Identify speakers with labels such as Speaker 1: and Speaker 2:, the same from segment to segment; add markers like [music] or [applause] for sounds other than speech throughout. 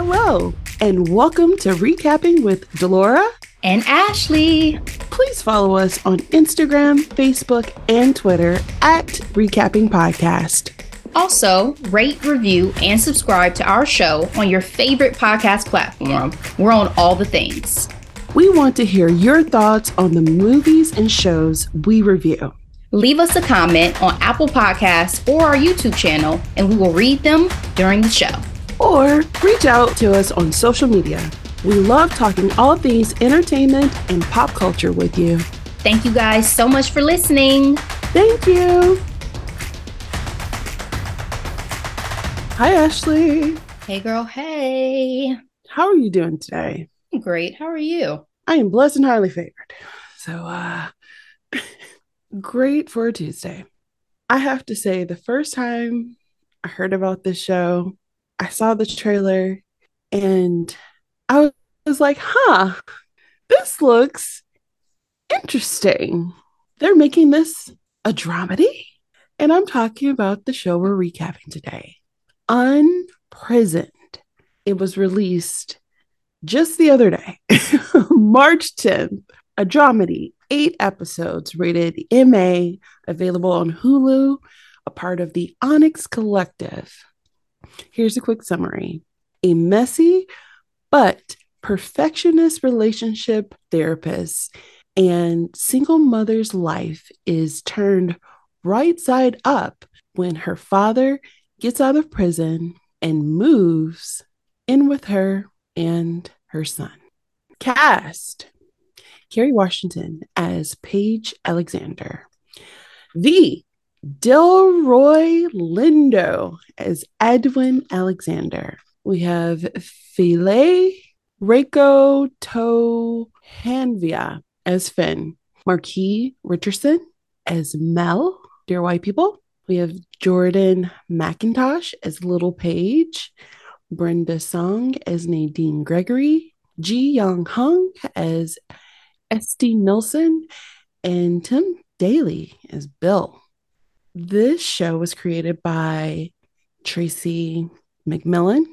Speaker 1: Hello, and welcome to reCappin' with Delora
Speaker 2: and Ashley.
Speaker 1: Please follow us on Instagram, Facebook, and Twitter at Recapping Podcast.
Speaker 2: Also, rate, review, and subscribe to our show on your favorite podcast platform. We're on all the things.
Speaker 1: We want to hear your thoughts on the movies and shows we review.
Speaker 2: Leave us a comment on Apple Podcasts or our YouTube channel, and we will read them during the show.
Speaker 1: Or reach out to us on social media. We love talking all things entertainment and pop culture with you.
Speaker 2: Thank you guys so much for listening.
Speaker 1: Thank you. Hi, Ashley.
Speaker 2: Hey, girl. Hey.
Speaker 1: How are you doing today?
Speaker 2: Great. How are you?
Speaker 1: I am blessed and highly favored. So, uh, [laughs] great for a Tuesday. I have to say, the first time I heard about this show, I saw the trailer and I was like, huh, this looks interesting. They're making this a dramedy. And I'm talking about the show we're recapping today Unprisoned. It was released just the other day, [laughs] March 10th, a dramedy, eight episodes rated MA, available on Hulu, a part of the Onyx Collective. Here's a quick summary a messy but perfectionist relationship therapist and single mother's life is turned right side up when her father gets out of prison and moves in with her and her son. Cast Kerry Washington as Paige Alexander. The Delroy Lindo as Edwin Alexander. We have Philae Reiko Tohanvia as Finn. Marque Richardson as Mel. Dear White People. We have Jordan McIntosh as Little Paige. Brenda Song as Nadine Gregory. Jee Young Han as Esty Nelson. And Tim Daly as Bill. This show was created by Tracy McMillan.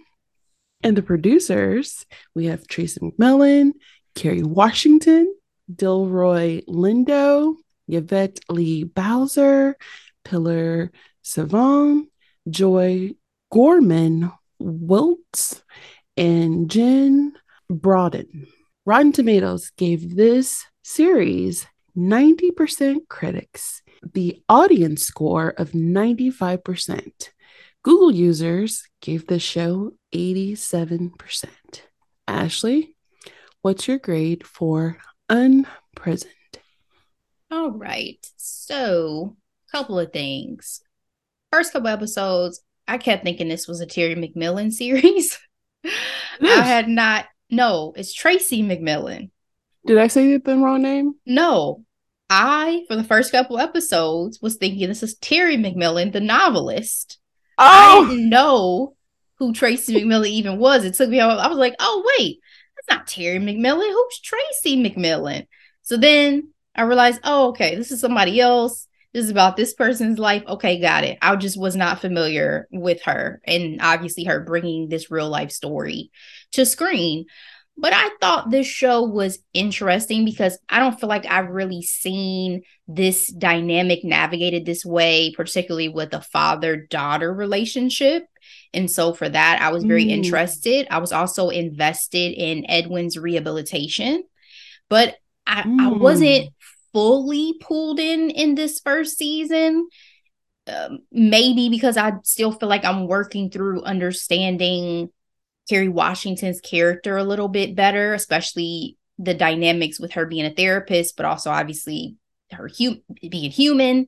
Speaker 1: And the producers, we have Tracy McMillan, Kerry Washington, Delroy Lindo, Yvette Lee Bowser, Pilar Savone, Joy Gorman Wiltz, and Jen Broden. Rotten Tomatoes gave this series 90% critics, the audience score of 95%. Google users gave this show 87%. Ashley, what's your grade for Unprisoned?
Speaker 2: All right. So, a couple of things. First couple episodes, I kept thinking this was a Terry McMillan series. [laughs] I had not. No, it's Tracy McMillan.
Speaker 1: Did I say the wrong name?
Speaker 2: No, I, for the first couple episodes, was thinking this is Terry McMillan, the novelist. Oh, I didn't know who Tracy McMillan even was. It took me, I was like, oh, wait, that's not Terry McMillan. Who's Tracy McMillan? So then I realized, oh, okay, this is somebody else. This is about this person's life. Okay, got it. I just was not familiar with her and obviously her bringing this real life story to screen. But I thought this show was interesting because I don't feel like I've really seen this dynamic navigated this way, particularly with a father daughter relationship. And so for that, I was very mm. interested. I was also invested in Edwin's rehabilitation, but I, mm. I wasn't fully pulled in in this first season. Um, maybe because I still feel like I'm working through understanding Kerry Washington's character a little bit better, especially the dynamics with her being a therapist, but also obviously her hu- being human.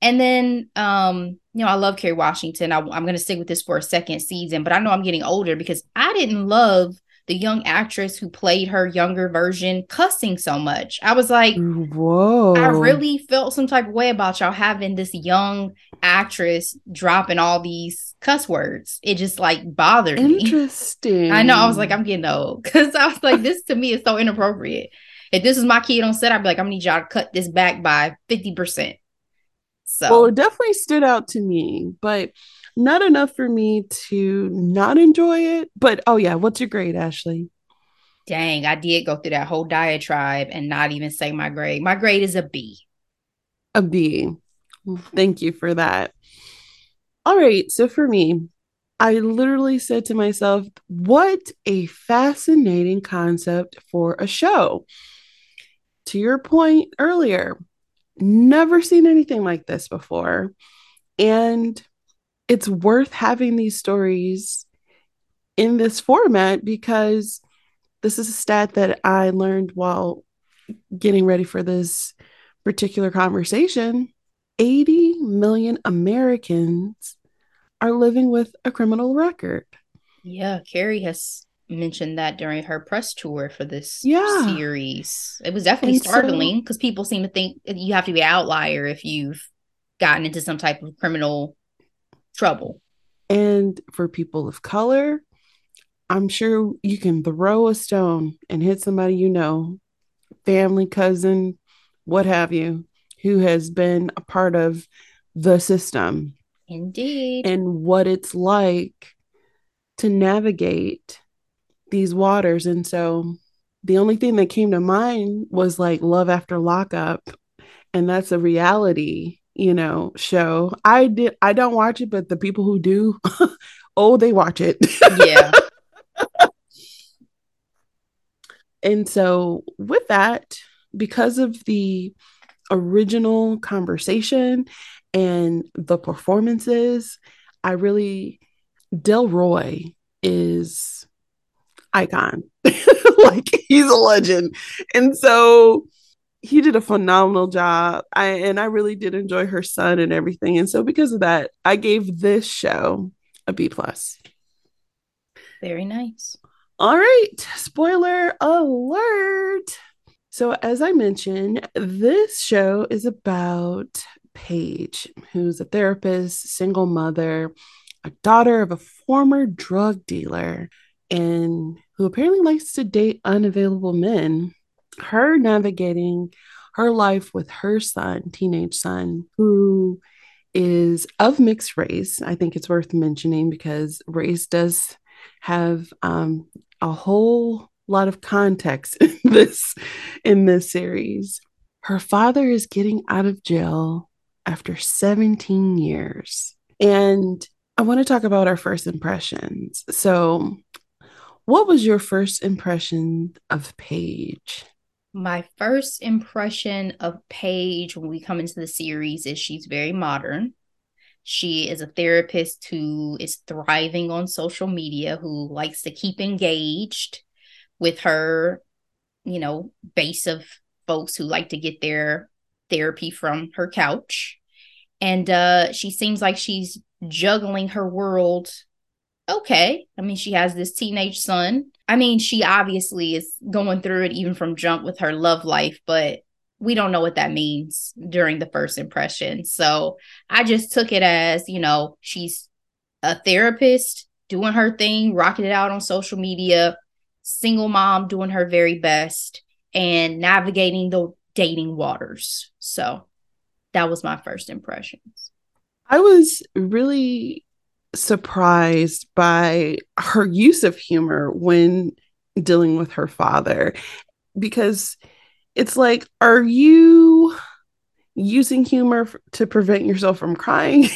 Speaker 2: And then, um, you know, I love Kerry Washington. I, I'm going to stick with this for a second season, but I know I'm getting older because I didn't love the young actress who played her younger version cussing so much. I was like,
Speaker 1: whoa.
Speaker 2: I really felt some type of way about y'all having this young actress dropping all these cuss words. It just like bothered
Speaker 1: Interesting. me. Interesting.
Speaker 2: I know. I was like, I'm getting old [laughs] because I was like, this to me is so inappropriate. If this is my kid on set, I'd be like, I'm gonna need y'all to cut this back by 50%.
Speaker 1: So well, it definitely stood out to me, but not enough for me to not enjoy it. But oh yeah, what's your grade, Ashley?
Speaker 2: Dang, I did go through that whole diatribe and not even say my grade. My grade is a B.
Speaker 1: A B. Thank you for that. All right, so for me, I literally said to myself, what a fascinating concept for a show. To your point earlier, never seen anything like this before. And it's worth having these stories in this format because this is a stat that I learned while getting ready for this particular conversation. 80 million Americans are living with a criminal record.
Speaker 2: Yeah, Kerry has mentioned that during her press tour for this yeah. series. It was definitely and startling because so, people seem to think you have to be an outlier if you've gotten into some type of criminal trouble.
Speaker 1: And for people of color, I'm sure you can throw a stone and hit somebody you know, family, cousin, what have you, who has been a part of the system.
Speaker 2: Indeed.
Speaker 1: And what it's like to navigate these waters. And so the only thing that came to mind was like Love After Lockup. And that's a reality, you know, show. I did I don't watch it, but the people who do, [laughs] oh, they watch it.
Speaker 2: Yeah. [laughs]
Speaker 1: and so with that, because of the original conversation and the performances, I really Delroy is icon. [laughs] like he's a legend. And so he did a phenomenal job. I and I really did enjoy her son and everything. And so because of that, I gave this show a B plus.
Speaker 2: Very nice.
Speaker 1: All right, spoiler alert. So as I mentioned, this show is about Paige, who's a therapist, single mother, a daughter of a former drug dealer, and who apparently likes to date unavailable men. Her navigating her life with her son, teenage son, who is of mixed race. I think it's worth mentioning because race does have um, a whole lot of context [laughs] in this in this series. Her father is getting out of jail after 17 years. And I want to talk about our first impressions. So, what was your first impression of Paige?
Speaker 2: My first impression of Paige when we come into the series is she's very modern. She is a therapist who is thriving on social media, who likes to keep engaged with her, you know, base of folks who like to get their therapy from her couch. And uh, she seems like she's juggling her world okay. I mean, she has this teenage son. I mean, she obviously is going through it even from jump with her love life, but we don't know what that means during the first impression. So I just took it as, you know, she's a therapist doing her thing, rocking it out on social media, single mom doing her very best, and navigating the dating waters. So that was my first impressions.
Speaker 1: I was really surprised by her use of humor when dealing with her father because it's like, are you using humor f- to prevent yourself from crying?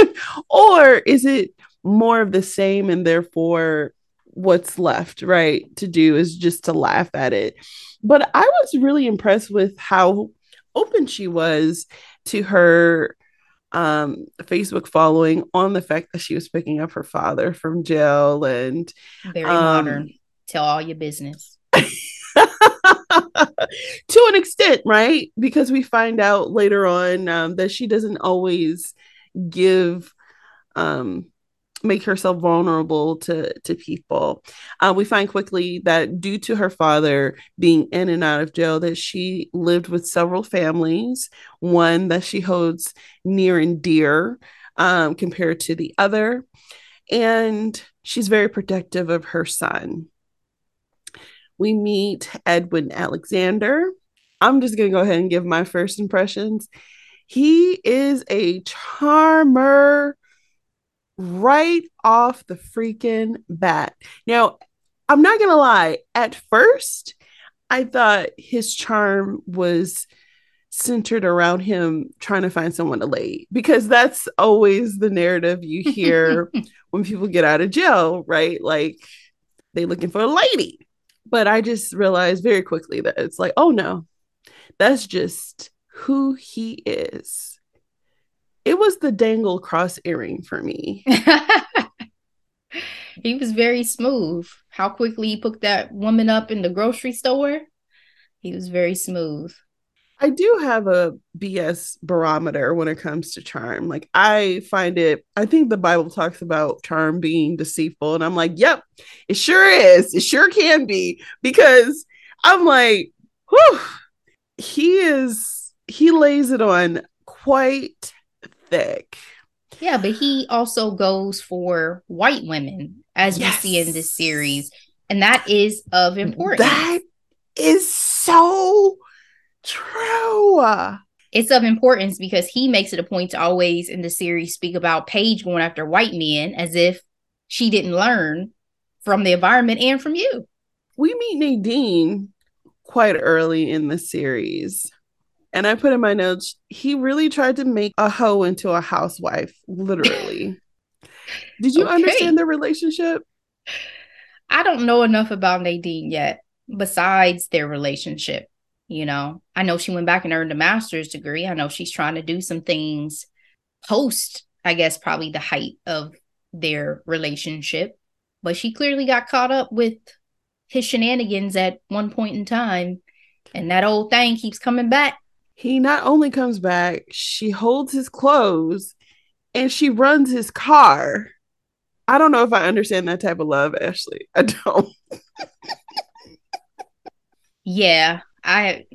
Speaker 1: [laughs] or is it more of the same and therefore what's left, right, to do is just to laugh at it? But I was really impressed with how open she was to her um Facebook following on the fact that she was picking up her father from jail and
Speaker 2: very um, modern. Tell all your business. [laughs]
Speaker 1: to an extent, right? Because we find out later on um, that she doesn't always give um make herself vulnerable to to people. Uh, we find quickly that due to her father being in and out of jail, that she lived with several families. One that she holds near and dear um, compared to the other, and she's very protective of her son. We meet Edwin Alexander. I'm just gonna go ahead and give my first impressions. He is a charmer right off the freaking bat. Now, I'm not going to lie, at first, I thought his charm was centered around him trying to find someone to lay because that's always the narrative you hear [laughs] when people get out of jail, right? Like they looking for a lady. But I just realized very quickly that it's like, oh no, that's just who he is. It was the dangle cross earring for me. [laughs]
Speaker 2: he was very smooth. How quickly he put that woman up in the grocery store. He was very smooth.
Speaker 1: I do have a BS barometer when it comes to charm. Like I find it, I think the Bible talks about charm being deceitful. And I'm like, yep, it sure is. It sure can be. Because I'm like, whew, he is he lays it on quite thick.
Speaker 2: Yeah, but he also goes for white women, as yes. we see in this series. And that is of importance.
Speaker 1: That is so true.
Speaker 2: It's of importance because he makes it a point to always in the series speak about Paige going after white men as if she didn't learn from the environment and from you.
Speaker 1: We meet Nadine quite early in the series. And I put in my notes, he really tried to make a hoe into a housewife, literally. [laughs] Did you okay. understand their relationship?
Speaker 2: I don't know enough about Nadine yet, besides their relationship. You know, I know she went back and earned a master's degree. I know she's trying to do some things post, I guess, probably the height of their relationship. But she clearly got caught up with his shenanigans at one point in time. And that old thing keeps coming back.
Speaker 1: He not only comes back, she holds his clothes and she runs his car. I don't know if I understand that type of love, Ashley. I don't. [laughs]
Speaker 2: yeah, I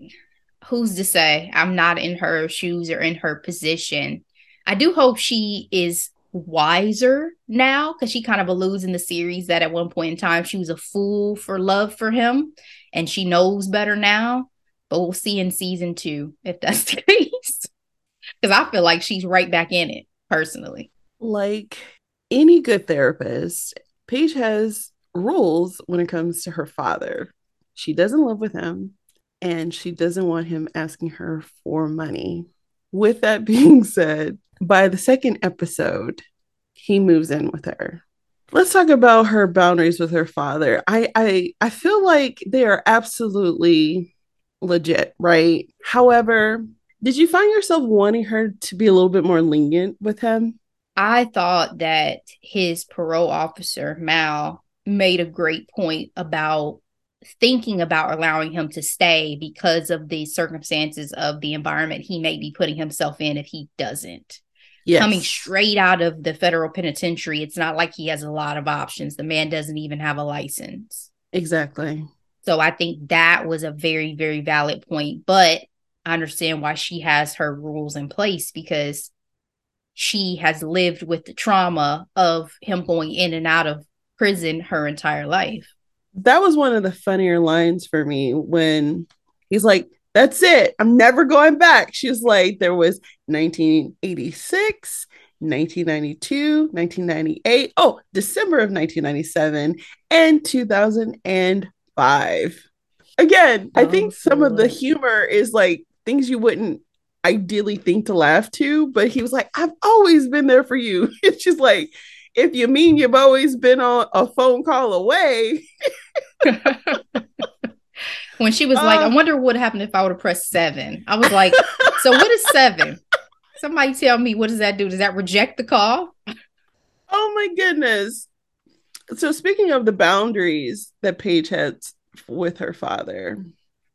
Speaker 2: who's to say I'm not in her shoes or in her position. I do hope she is wiser now because she kind of alludes in the series that at one point in time she was a fool for love for him and she knows better now. But we'll see in season two if that's [laughs] the case. Because I feel like she's right back in it personally.
Speaker 1: Like any good therapist, Paige has rules when it comes to her father. She doesn't live with him and she doesn't want him asking her for money. With that [laughs] being said, by the second episode, he moves in with her. Let's talk about her boundaries with her father. I I I feel like they are absolutely legit, right? However, did you find yourself wanting her to be a little bit more lenient with him?
Speaker 2: I thought that his parole officer, Mal, made a great point about thinking about allowing him to stay because of the circumstances of the environment he may be putting himself in if he doesn't. Yes. Coming straight out of the federal penitentiary, it's not like he has a lot of options. The man doesn't even have a license.
Speaker 1: Exactly.
Speaker 2: So I think that was a very, very valid point. But I understand why she has her rules in place because she has lived with the trauma of him going in and out of prison her entire life
Speaker 1: that was one of the funnier lines for me when he's like, That's it. I'm never going back. She's like, There was 1986, 1992, 1998. Oh, December of 1997 and 2005. Again, oh, I think some of the humor is like things you wouldn't ideally think to laugh to, but he was like, I've always been there for you. [laughs] It's just like, if you mean you've always been on a phone call away. [laughs]
Speaker 2: when she was uh, like, I uh. wonder what happened if I would have pressed seven. I was like, so what is seven? [laughs] Somebody tell me what does that do? Does that reject the call?
Speaker 1: Oh my goodness. So speaking of the boundaries that Paige had with her father,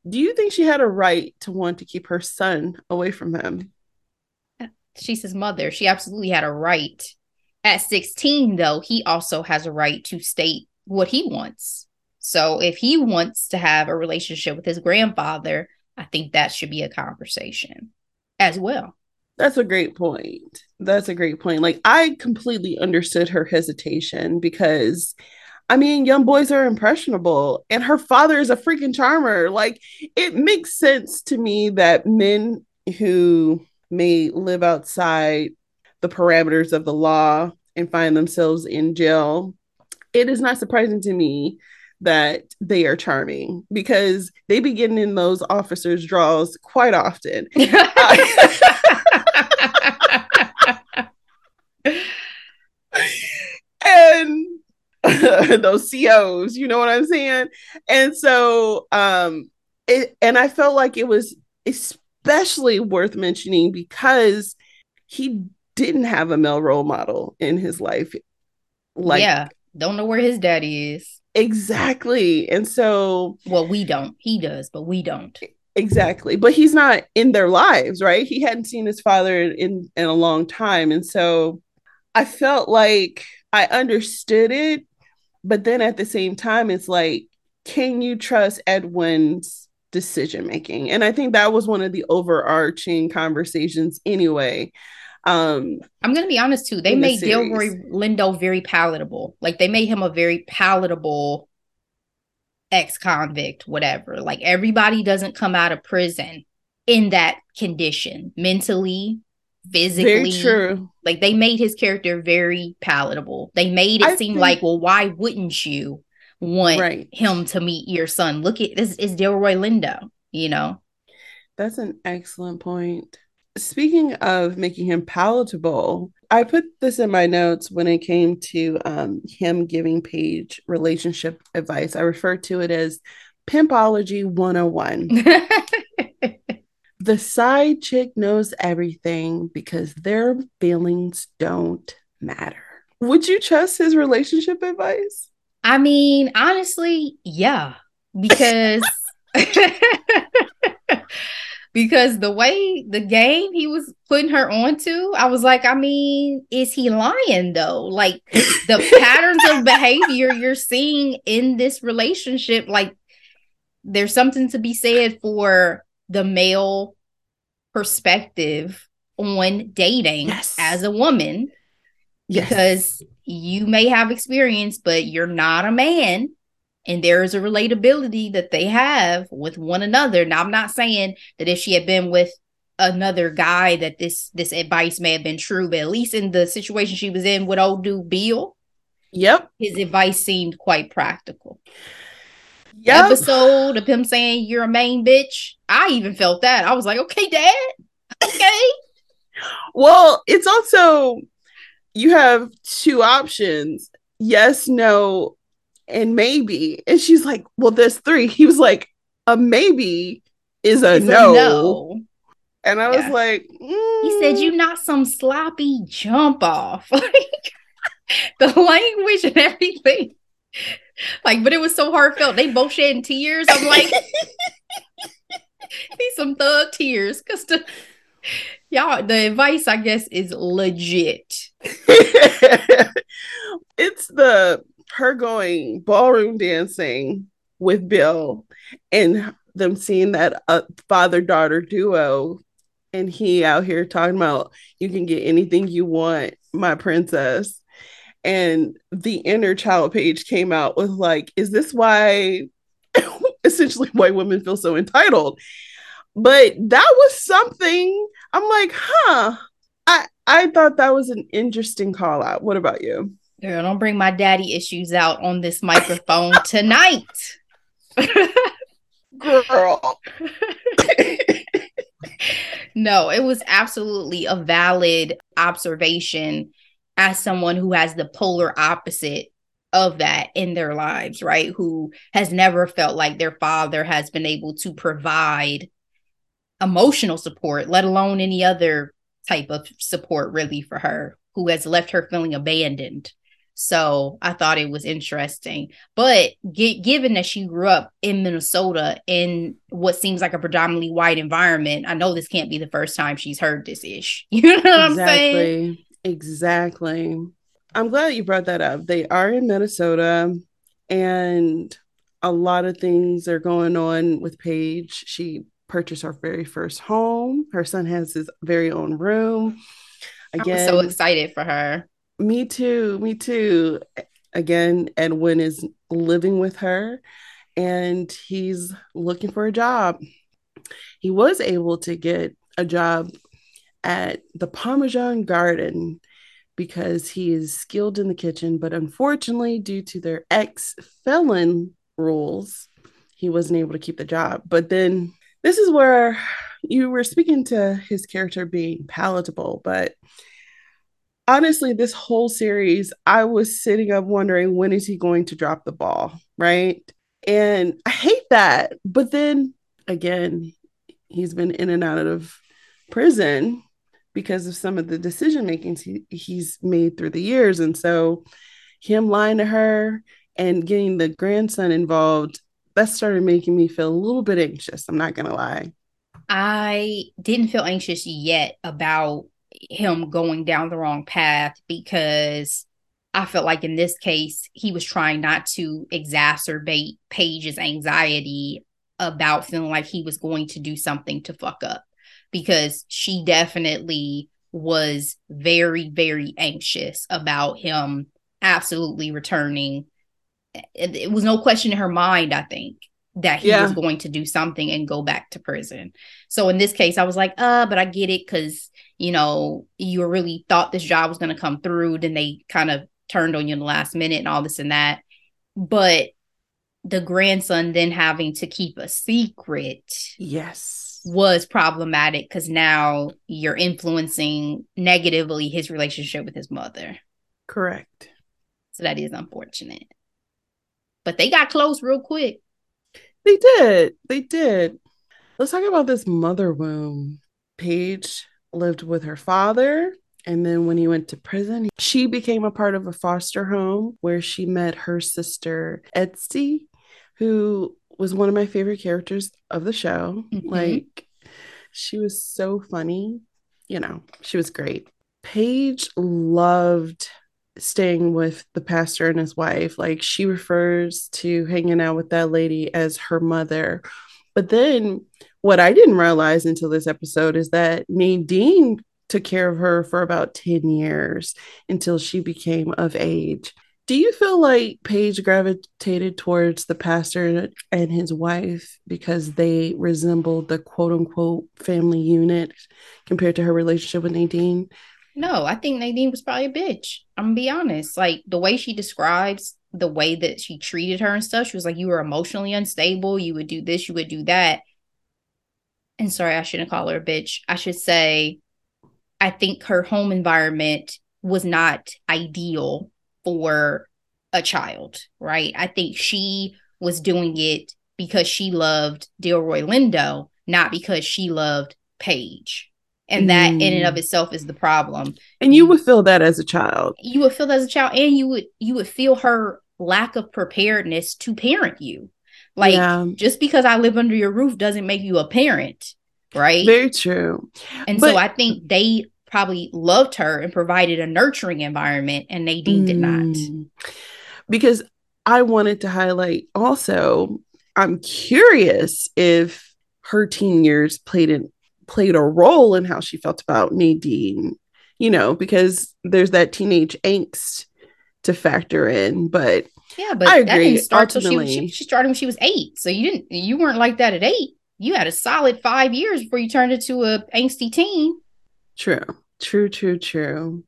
Speaker 1: do you think she had a right to want to keep her son away from him?
Speaker 2: She's his mother. She absolutely had a right at 16, though, he also has a right to state what he wants. So if he wants to have a relationship with his grandfather, I think that should be a conversation as well.
Speaker 1: That's a great point. That's a great point. Like I completely understood her hesitation because I mean, young boys are impressionable and her father is a freaking charmer. Like it makes sense to me that men who may live outside the parameters of the law and find themselves in jail, it is not surprising to me that they are charming because they begin in those officers' draws quite often. [laughs] and [laughs] those COs, you know what I'm saying? And so um it and I felt like it was especially worth mentioning because he didn't have a male role model in his life.
Speaker 2: Like Yeah, don't know where his daddy is.
Speaker 1: Exactly. And so
Speaker 2: well, we don't. He does, but we don't.
Speaker 1: Exactly. But he's not in their lives, right? He hadn't seen his father in in a long time and so I felt like I understood it, but then at the same time, it's like, can you trust Edwin's decision making? And I think that was one of the overarching conversations anyway. Um,
Speaker 2: I'm gonna be honest too. They made the Delroy Lindo very palatable. Like they made him a very palatable ex-convict, whatever. Like everybody doesn't come out of prison in that condition, mentally, physically. Very true. Like they made his character very palatable. They made it I seem think... like, well, why wouldn't you want right. him to meet your son? Look at this is Delroy Lindo, you know.
Speaker 1: That's an excellent point. Speaking of making him palatable, I put this in my notes when it came to um, him giving Paige relationship advice. I refer to it as Pimpology 101. [laughs] the side chick knows everything because their feelings don't matter. Would you trust his relationship advice?
Speaker 2: I mean, honestly, yeah, because [laughs] because the way the game he was putting her onto, I was like, I mean, is he lying though? Like the patterns of behavior you're seeing in this relationship, like there's something to be said for the male perspective on dating yes. as a woman yes. because you may have experience but you're not a man and there is a relatability that they have with one another now i'm not saying that if she had been with another guy that this this advice may have been true but at least in the situation she was in with old dude bill
Speaker 1: yep
Speaker 2: his advice seemed quite practical yep. episode of him saying you're a main bitch. I even felt that. I was like, okay, dad. Okay.
Speaker 1: well, it's also you have two options. Yes, no, and maybe. And she's like, well, there's three. He was like, a maybe is a, no. a no. And I yeah. was like,
Speaker 2: mm. he said, you not some sloppy jump off. [laughs] Like [laughs] the language and everything. Like, but it was so heartfelt. They both shedding tears. I'm like, these some thug tears because the y'all the advice I guess is legit. [laughs]
Speaker 1: it's the her going ballroom dancing with Bill and them seeing that uh, father daughter duo and he out here talking about you can get anything you want my princess and the inner child Paige came out with like is this why [laughs] essentially white women feel so entitled? But that was something i'm like huh i i thought that was an interesting call out. What about you?
Speaker 2: Girl don't bring my daddy issues out on this microphone [laughs] tonight. Girl. [laughs] No it was absolutely a valid observation as someone who has the polar opposite of that in their lives, right? Who has never felt like their father has been able to provide emotional support, let alone any other type of support, really, for her, who has left her feeling abandoned. So I thought it was interesting. But g- given that she grew up in Minnesota in what seems like a predominantly white environment, I know this can't be the first time she's heard this ish. [laughs] You know what exactly. I'm saying?
Speaker 1: Exactly. I'm glad you brought that up. They are in Minnesota and a lot of things are going on with Paige. She purchased her very first home. Her son has his very own room.
Speaker 2: Again, I'm so excited for her.
Speaker 1: Me too. Me too. Again, Edwin is living with her and he's looking for a job. He was able to get a job at the Parmesan Garden because he is skilled in the kitchen, but unfortunately, due to their ex felon rules, he wasn't able to keep the job. But then this is where you were speaking to his character being palatable, but honestly, this whole series, I was sitting up wondering when is he going to drop the ball, right? And I hate that. But then again, he's been in and out of prison because of some of the decision makings he, he's made through the years. And so him lying to her and getting the grandson involved, that started making me feel a little bit anxious. I'm not going to lie.
Speaker 2: I didn't feel anxious yet about him going down the wrong path because I felt like in this case, he was trying not to exacerbate Paige's anxiety about feeling like he was going to do something to fuck up because she definitely was very, very anxious about him absolutely returning. It, it was no question in her mind, I think, that he yeah. was going to do something and go back to prison. So in this case, I was like, uh, but I get it because, you know, you really thought this job was going to come through. Then they kind of turned on you in the last minute and all this and that. But the grandson then having to keep a secret.
Speaker 1: Yes.
Speaker 2: Was problematic because now you're influencing negatively his relationship with his mother.
Speaker 1: Correct.
Speaker 2: So that is unfortunate. But they got close real quick.
Speaker 1: They did. They did. Let's talk about this mother womb. Paige lived with her father. And then when he went to prison, she became a part of a foster home where she met her sister, Esty, who was one of my favorite characters of the show. Mm-hmm. Like, she was so funny. You know, she was great. Paige loved staying with the pastor and his wife. Like she refers to hanging out with that lady as her mother. But then what I didn't realize until this episode is that Nadine took care of her for about 10 years until she became of age. Do you feel like Paige gravitated towards the pastor and his wife because they resembled the quote unquote family unit compared to her relationship with Nadine?
Speaker 2: No, I think Nadine was probably a bitch. I'm gonna be honest. Like the way she describes the way that she treated her and stuff, she was like, You were emotionally unstable, you would do this, you would do that. And sorry, I shouldn't call her a bitch. I should say, I think her home environment was not ideal for a child, right? I think she was doing it because she loved Delroy Lindo, not because she loved Paige and that mm. in and of mm. itself is the problem
Speaker 1: and you would feel that as a child
Speaker 2: you would feel that as a child and you would you would feel her lack of preparedness to parent you like yeah. just because i live under your roof doesn't make you a parent right
Speaker 1: very true
Speaker 2: and but, so i think they probably loved her and provided a nurturing environment and nadine mm, did not mm.
Speaker 1: because i wanted to highlight also i'm curious if her teen years played an played a role in how she felt about Nadine, you know, because there's that teenage angst to factor in. But
Speaker 2: yeah, but I agree. That didn't start Ultimately, she, she, she started when she was eight. So you didn't you weren't like that at eight. You had a solid five years before you turned into a angsty teen.
Speaker 1: True. True, true, true.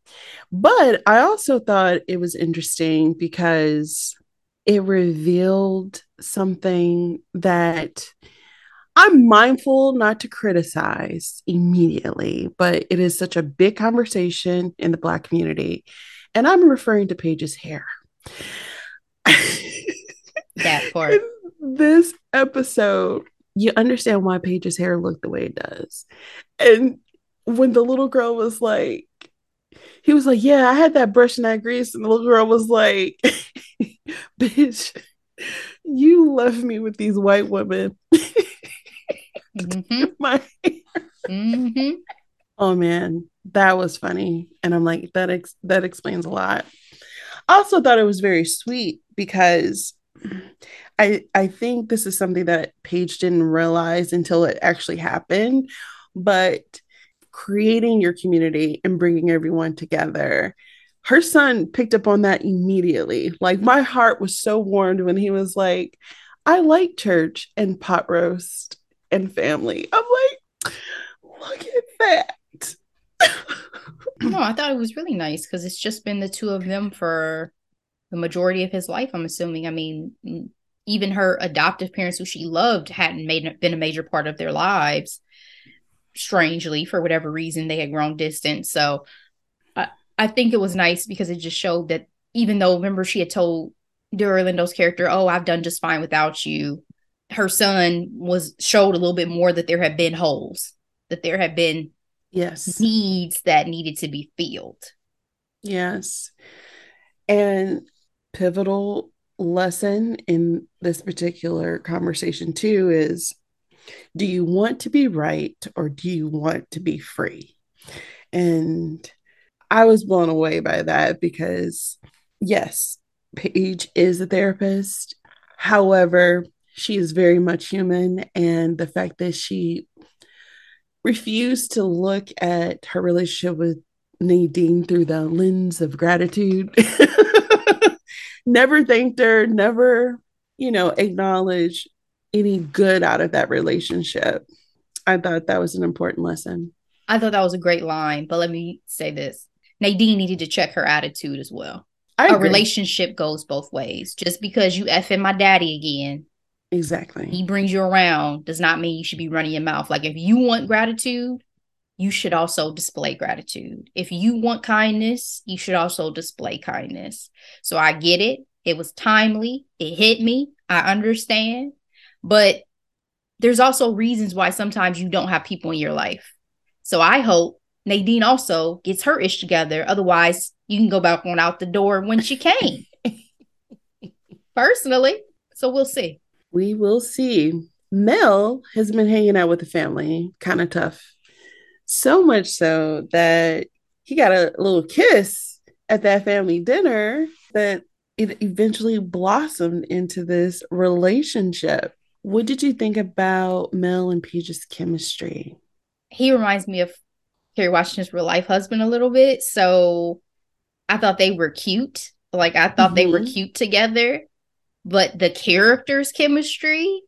Speaker 1: But I also thought it was interesting because it revealed something that I'm mindful not to criticize immediately, but it is such a big conversation in the Black community. And I'm referring to Paige's hair.
Speaker 2: that [laughs] part.
Speaker 1: this episode, you understand why Paige's hair looked the way it does. And when the little girl was like, he was like, Yeah, I had that brush and that grease. And the little girl was like, [laughs] Bitch, you left me with these white women mm-hmm. [laughs] my mm-hmm. Oh man, that was funny. And I'm like, that ex- that explains a lot. I also thought it was very sweet because I I think this is something that Paige didn't realize until it actually happened, but creating your community and bringing everyone together. Her son picked up on that immediately. Like my heart was so warmed when he was like, I like church and pot roast and family. I'm like, look at that.
Speaker 2: no, I thought it was really nice because it's just been the two of them for the majority of his life. I'm assuming. I mean, even her adoptive parents, who she loved, hadn't made been a major part of their lives. Strangely, for whatever reason, they had grown distant. So, I I think it was nice because it just showed that even though remember she had told Delroy Lindo's character, "Oh, I've done just fine without you." Her son was showed a little bit more that there had been holes, that there had been
Speaker 1: yes
Speaker 2: needs that needed to be filled.
Speaker 1: Yes. And pivotal lesson in this particular conversation too is do you want to be right or do you want to be free? And I was blown away by that because yes, Paige is a therapist. However, she is very much human and the fact that she refused to look at her relationship with Nadine through the lens of gratitude. [laughs] never thanked her, never, you know, acknowledged any good out of that relationship. I thought that was an important lesson.
Speaker 2: I thought that was a great line, but let me say this. Nadine needed to check her attitude as well. A relationship goes both ways. Just because you effing my daddy again,
Speaker 1: exactly,
Speaker 2: he brings you around does not mean you should be running your mouth. Like if you want gratitude, you should also display gratitude. If you want kindness, you should also display kindness. So I get it. It was timely. It hit me. I understand. But there's also reasons why sometimes you don't have people in your life. So I hope Nadine also gets her ish together. Otherwise, you can go back on out the door when she came. [laughs] Personally. So we'll see.
Speaker 1: We will see. Mel has been hanging out with the family, kind of tough so much so that he got a little kiss at that family dinner that it eventually blossomed into this relationship. What did you think about Mel and Paige's chemistry?
Speaker 2: He reminds me of Kerry Washington's real life husband a little bit. So I thought they were cute. Like I thought mm-hmm. they were mm-hmm. cute together, but the characters' chemistry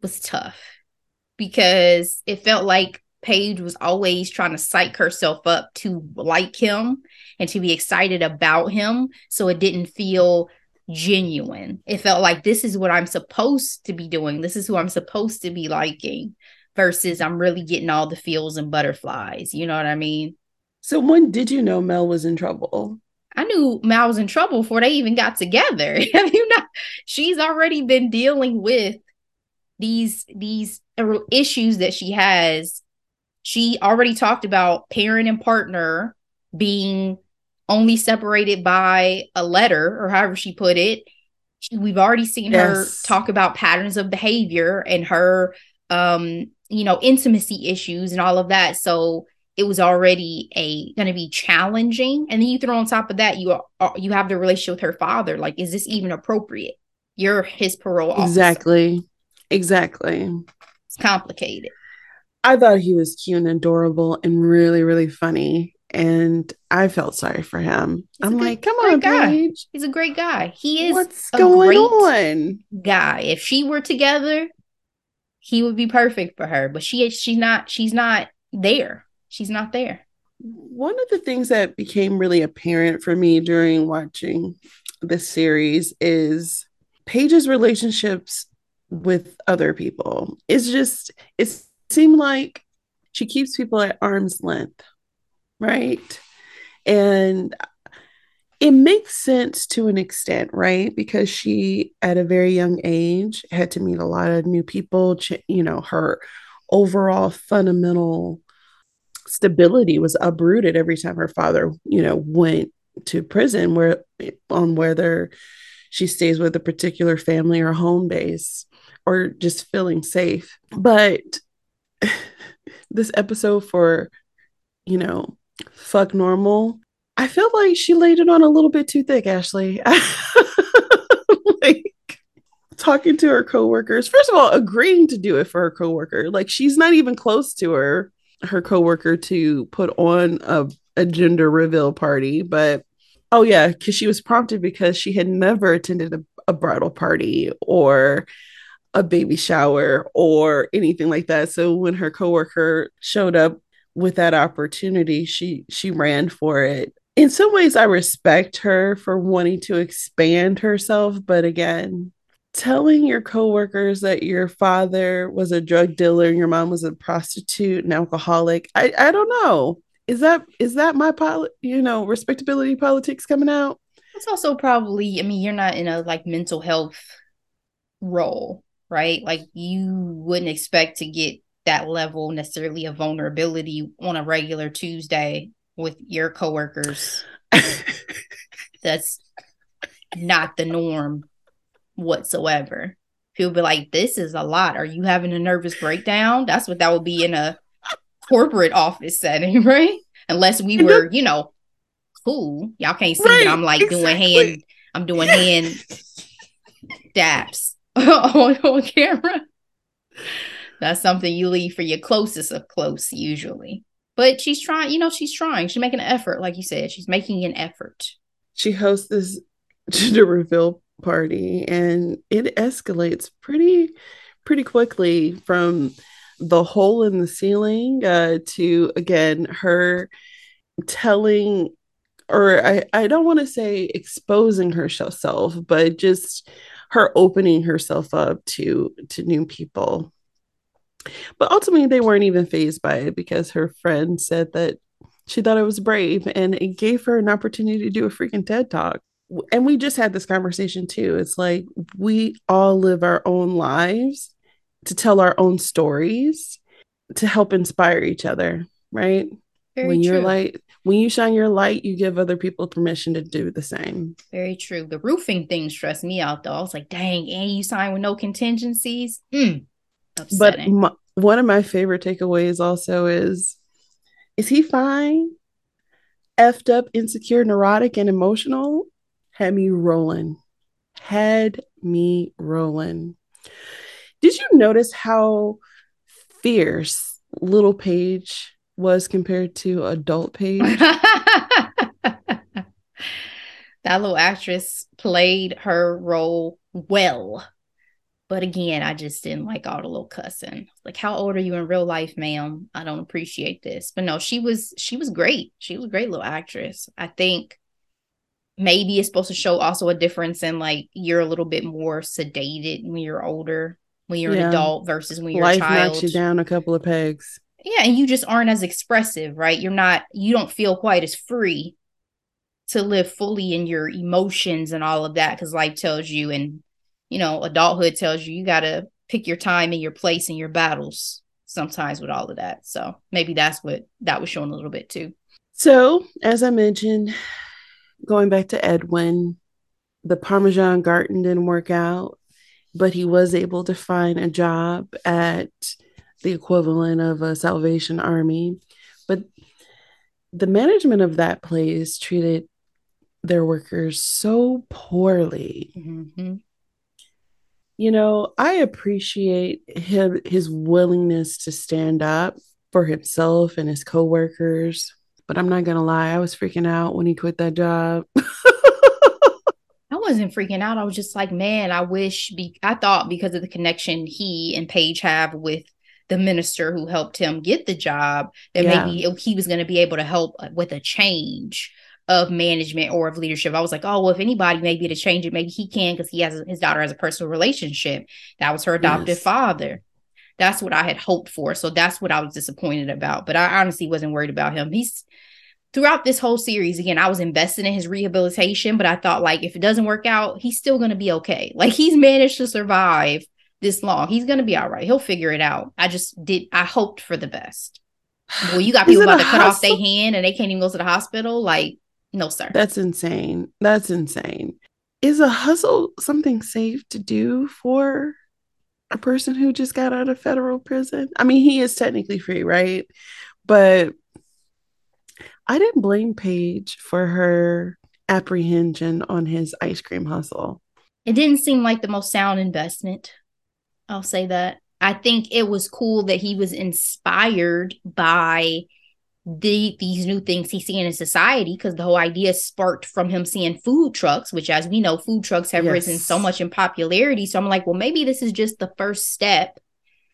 Speaker 2: was tough because it felt like Paige was always trying to psych herself up to like him and to be excited about him. So it didn't feel genuine. It felt like this is what I'm supposed to be doing. This is who I'm supposed to be liking versus I'm really getting all the feels and butterflies. You know what I mean?
Speaker 1: So when did you know Mel was in trouble?
Speaker 2: I knew Mel was in trouble before they even got together. [laughs] you know, she's already been dealing with these these issues that she has she already talked about parent and partner being only separated by a letter or however she put it. We've already seen yes. her talk about patterns of behavior and her um you know intimacy issues and all of that. So it was already a going to be challenging and then you throw on top of that you are, you have the relationship with her father like is this even appropriate you're his parole officer.
Speaker 1: exactly exactly
Speaker 2: it's complicated
Speaker 1: I thought he was cute and adorable and really, really funny. And I felt sorry for him. He's I'm like, come on,
Speaker 2: guy.
Speaker 1: Paige.
Speaker 2: He's a great guy. He is
Speaker 1: What's going on?
Speaker 2: Guy. If she were together, he would be perfect for her. But she she's not, she's not there. She's not there.
Speaker 1: One of the things that became really apparent for me during watching this series is Paige's relationships with other people. It's just, it seemed like she keeps people at arm's length, right? And it makes sense to an extent, right? Because she, at a very young age, had to meet a lot of new people. You know, her overall fundamental stability was uprooted every time her father, you know, went to prison, where on whether she stays with a particular family or home base or just feeling safe. But [sighs] this episode for, you know, fuck normal, I feel like she laid it on a little bit too thick, Ashley. [laughs] like talking to her coworkers. First of all, agreeing to do it for her coworker. Like she's not even close to her her coworker to put on a, a gender reveal party, but oh yeah, because she was prompted because she had never attended a, a bridal party or a baby shower or anything like that. So when her coworker showed up with that opportunity, she she ran for it. In some ways, I respect her for wanting to expand herself, but again, telling your coworkers that your father was a drug dealer and your mom was a prostitute and alcoholic, I, I don't know. Is that is that my poli- you know respectability politics coming out?
Speaker 2: It's also probably, I mean, you're not in a like mental health role, right? Like you wouldn't expect to get that level necessarily of vulnerability on a regular Tuesday with your coworkers. [laughs] That's not the norm whatsoever. People be like, this is a lot. Are you having a nervous breakdown? That's what that would be in a corporate office setting, [laughs] right? Unless we were, you know, cool. Y'all can't see right, I'm like exactly. doing hand, I'm doing hand [laughs] daps on, on camera that's something you leave for your closest of close usually. But she's trying, you know, she's trying. She's making an effort, like you said. She's making an effort.
Speaker 1: She hosts this [laughs] gender reveal party and it escalates pretty pretty quickly from the hole in the ceiling uh, to again her telling or I, I don't want to say exposing herself but just her opening herself up to to new people but ultimately, they weren't even phased by it because her friend said that she thought it was brave and it gave her an opportunity to do a freaking TED talk. And we just had this conversation too. It's like we all live our own lives to tell our own stories to help inspire each other, right? Very when you're light, when you shine your light, you give other people permission to do the same.
Speaker 2: Very true. The roofing thing stressed me out though. I was like, dang, and you signed with no contingencies. Mm,
Speaker 1: Upsetting. But my, one of my favorite takeaways also is is he fine? Effed up, insecure, neurotic, and emotional? Had me rolling. Had me rolling. Did you notice how fierce little Paige was compared to adult [laughs] Paige?
Speaker 2: that little actress played her role well. But again, I just didn't like all the little cussing. Like, how old are you in real life, ma'am? I don't appreciate this. But no, she was she was great. She was a great little actress. I think maybe it's supposed to show also a difference in like you're a little bit more sedated when you're older, when you're yeah. an adult versus when you're Life a child. knocks
Speaker 1: you down a couple of pegs.
Speaker 2: Yeah, and you just aren't as expressive, right? You're not you don't feel quite as free to live fully in your emotions and all of that because life tells you and you know, adulthood tells you you got to pick your time and your place and your battles sometimes with all of that. So maybe that's what that was showing a little bit too.
Speaker 1: So, as I mentioned, going back to Edwin, the Parmesan Garden didn't work out, but he was able to find a job at the equivalent of a Salvation Army. But the management of that place treated their workers so poorly. Mm-hmm you know, I appreciate him his willingness to stand up for himself and his coworkers. But I'm not gonna lie, I was freaking out when he quit that job. [laughs]
Speaker 2: I wasn't freaking out. I was just like, man, I wish. Be- I thought because of the connection he and Paige have with the minister who helped him get the job, that yeah. maybe he was going to be able to help with a change of management or of leadership. I was like, oh, well, if anybody may be to change it, maybe he can because he has his daughter has a personal relationship. That was her adoptive yes. father. That's what I had hoped for. So that's what I was disappointed about. But I honestly wasn't worried about him. He's throughout this whole series, again, I was invested in his rehabilitation, but I thought like if it doesn't work out, he's still gonna be okay. Like he's managed to survive this long. He's gonna be all right. He'll figure it out. I just did I hoped for the best. Well, you got people about to cut off their hand and they can't even go to the hospital. Like no, sir.
Speaker 1: That's insane. That's insane. Is a hustle something safe to do for a person who just got out of federal prison? I mean, he is technically free, right? But I didn't blame Paige for her apprehension on his ice cream hustle.
Speaker 2: It didn't seem like the most sound investment. I'll say that. I think it was cool that he was inspired by the these new things he's seeing in society because the whole idea sparked from him seeing food trucks which as we know food trucks have yes. risen so much in popularity so i'm like well maybe this is just the first step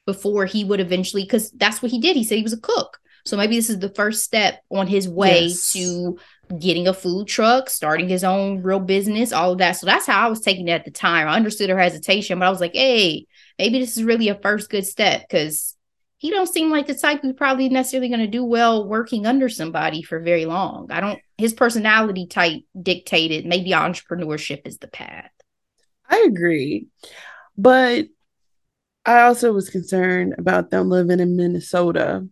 Speaker 2: before he would eventually because that's what he did he said he was a cook So maybe this is the first step on his way yes. to getting a food truck, starting his own real business, all of that. So that's how I was taking it at the time. I understood her hesitation, but I was like, hey, maybe this is really a first good step because he don't seem like the type who's probably necessarily going to do well working under somebody for very long. I don't his personality type dictated maybe entrepreneurship is the path.
Speaker 1: I agree. But I also was concerned about them living in Minnesota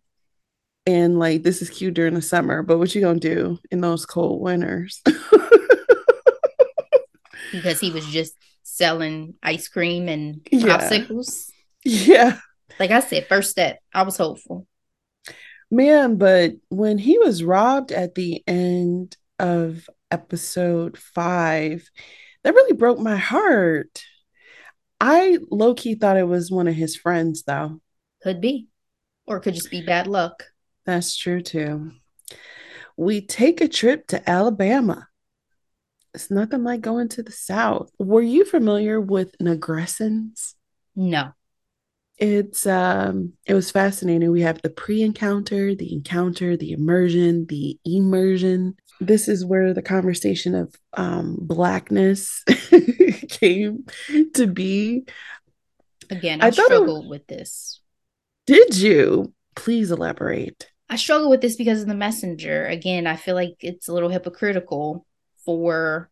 Speaker 1: and like this is cute during the summer, but what you gonna do in those cold winters? [laughs]
Speaker 2: because he was just selling ice cream and yeah. popsicles.
Speaker 1: Yeah.
Speaker 2: Like I said, first step. I was hopeful.
Speaker 1: Man, but when he was robbed at the end of episode five, that really broke my heart. I low key thought it was one of his friends, though.
Speaker 2: Could be. Or could just be bad luck.
Speaker 1: That's true, too. We take a trip to Alabama. It's nothing like going to the South. Were you familiar with Nigrescence?
Speaker 2: No
Speaker 1: it's um it was fascinating. We have the pre-encounter the encounter the immersion the immersion. This is where the conversation of um blackness [laughs] came to be.
Speaker 2: Again i, I struggled with this.
Speaker 1: Did you? Please elaborate.
Speaker 2: I struggle with this because of the messenger. Again i feel like it's a little hypocritical for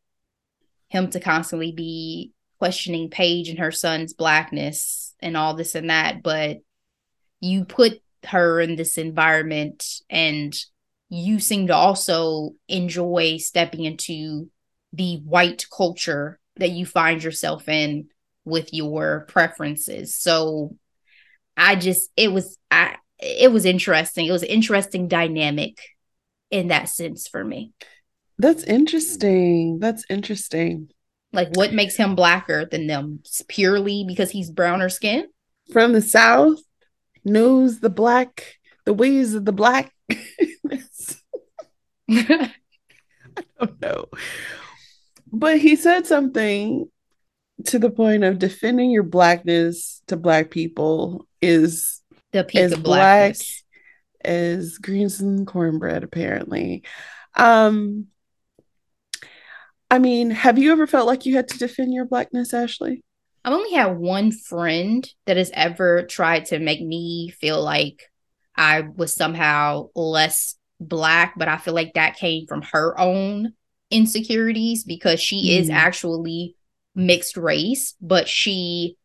Speaker 2: him to constantly be questioning paige and her son's blackness and all this and that, but you put her in this environment and you seem to also enjoy stepping into the white culture that you find yourself in with your preferences. So I just it was I it was interesting. It was an interesting dynamic in that sense for me.
Speaker 1: That's interesting. That's interesting.
Speaker 2: Like, what makes him blacker than them? It's purely because he's browner skin?
Speaker 1: From the South, knows the black, the ways of the black. [laughs] I don't know. But he said something to the point of defending your blackness to black people is
Speaker 2: the peak as of black
Speaker 1: as greens and cornbread, apparently. Um, I mean, have you ever felt like you had to defend your blackness, Ashley?
Speaker 2: I've only had one friend that has ever tried to make me feel like I was somehow less black, but I feel like that came from her own insecurities because she mm. is actually mixed race, but she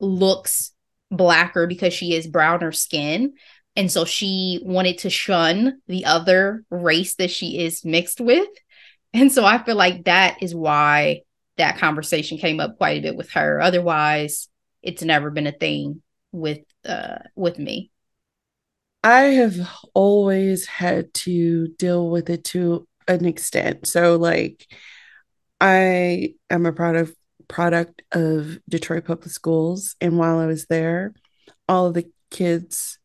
Speaker 2: looks blacker because she is browner skin. And so she wanted to shun the other race that she is mixed with. And so I feel like that is why that conversation came up quite a bit with her. Otherwise, it's never been a thing with uh with me.
Speaker 1: I have always had to deal with it to an extent. So like I am a product product of Detroit Public Schools and while I was there, all of the kids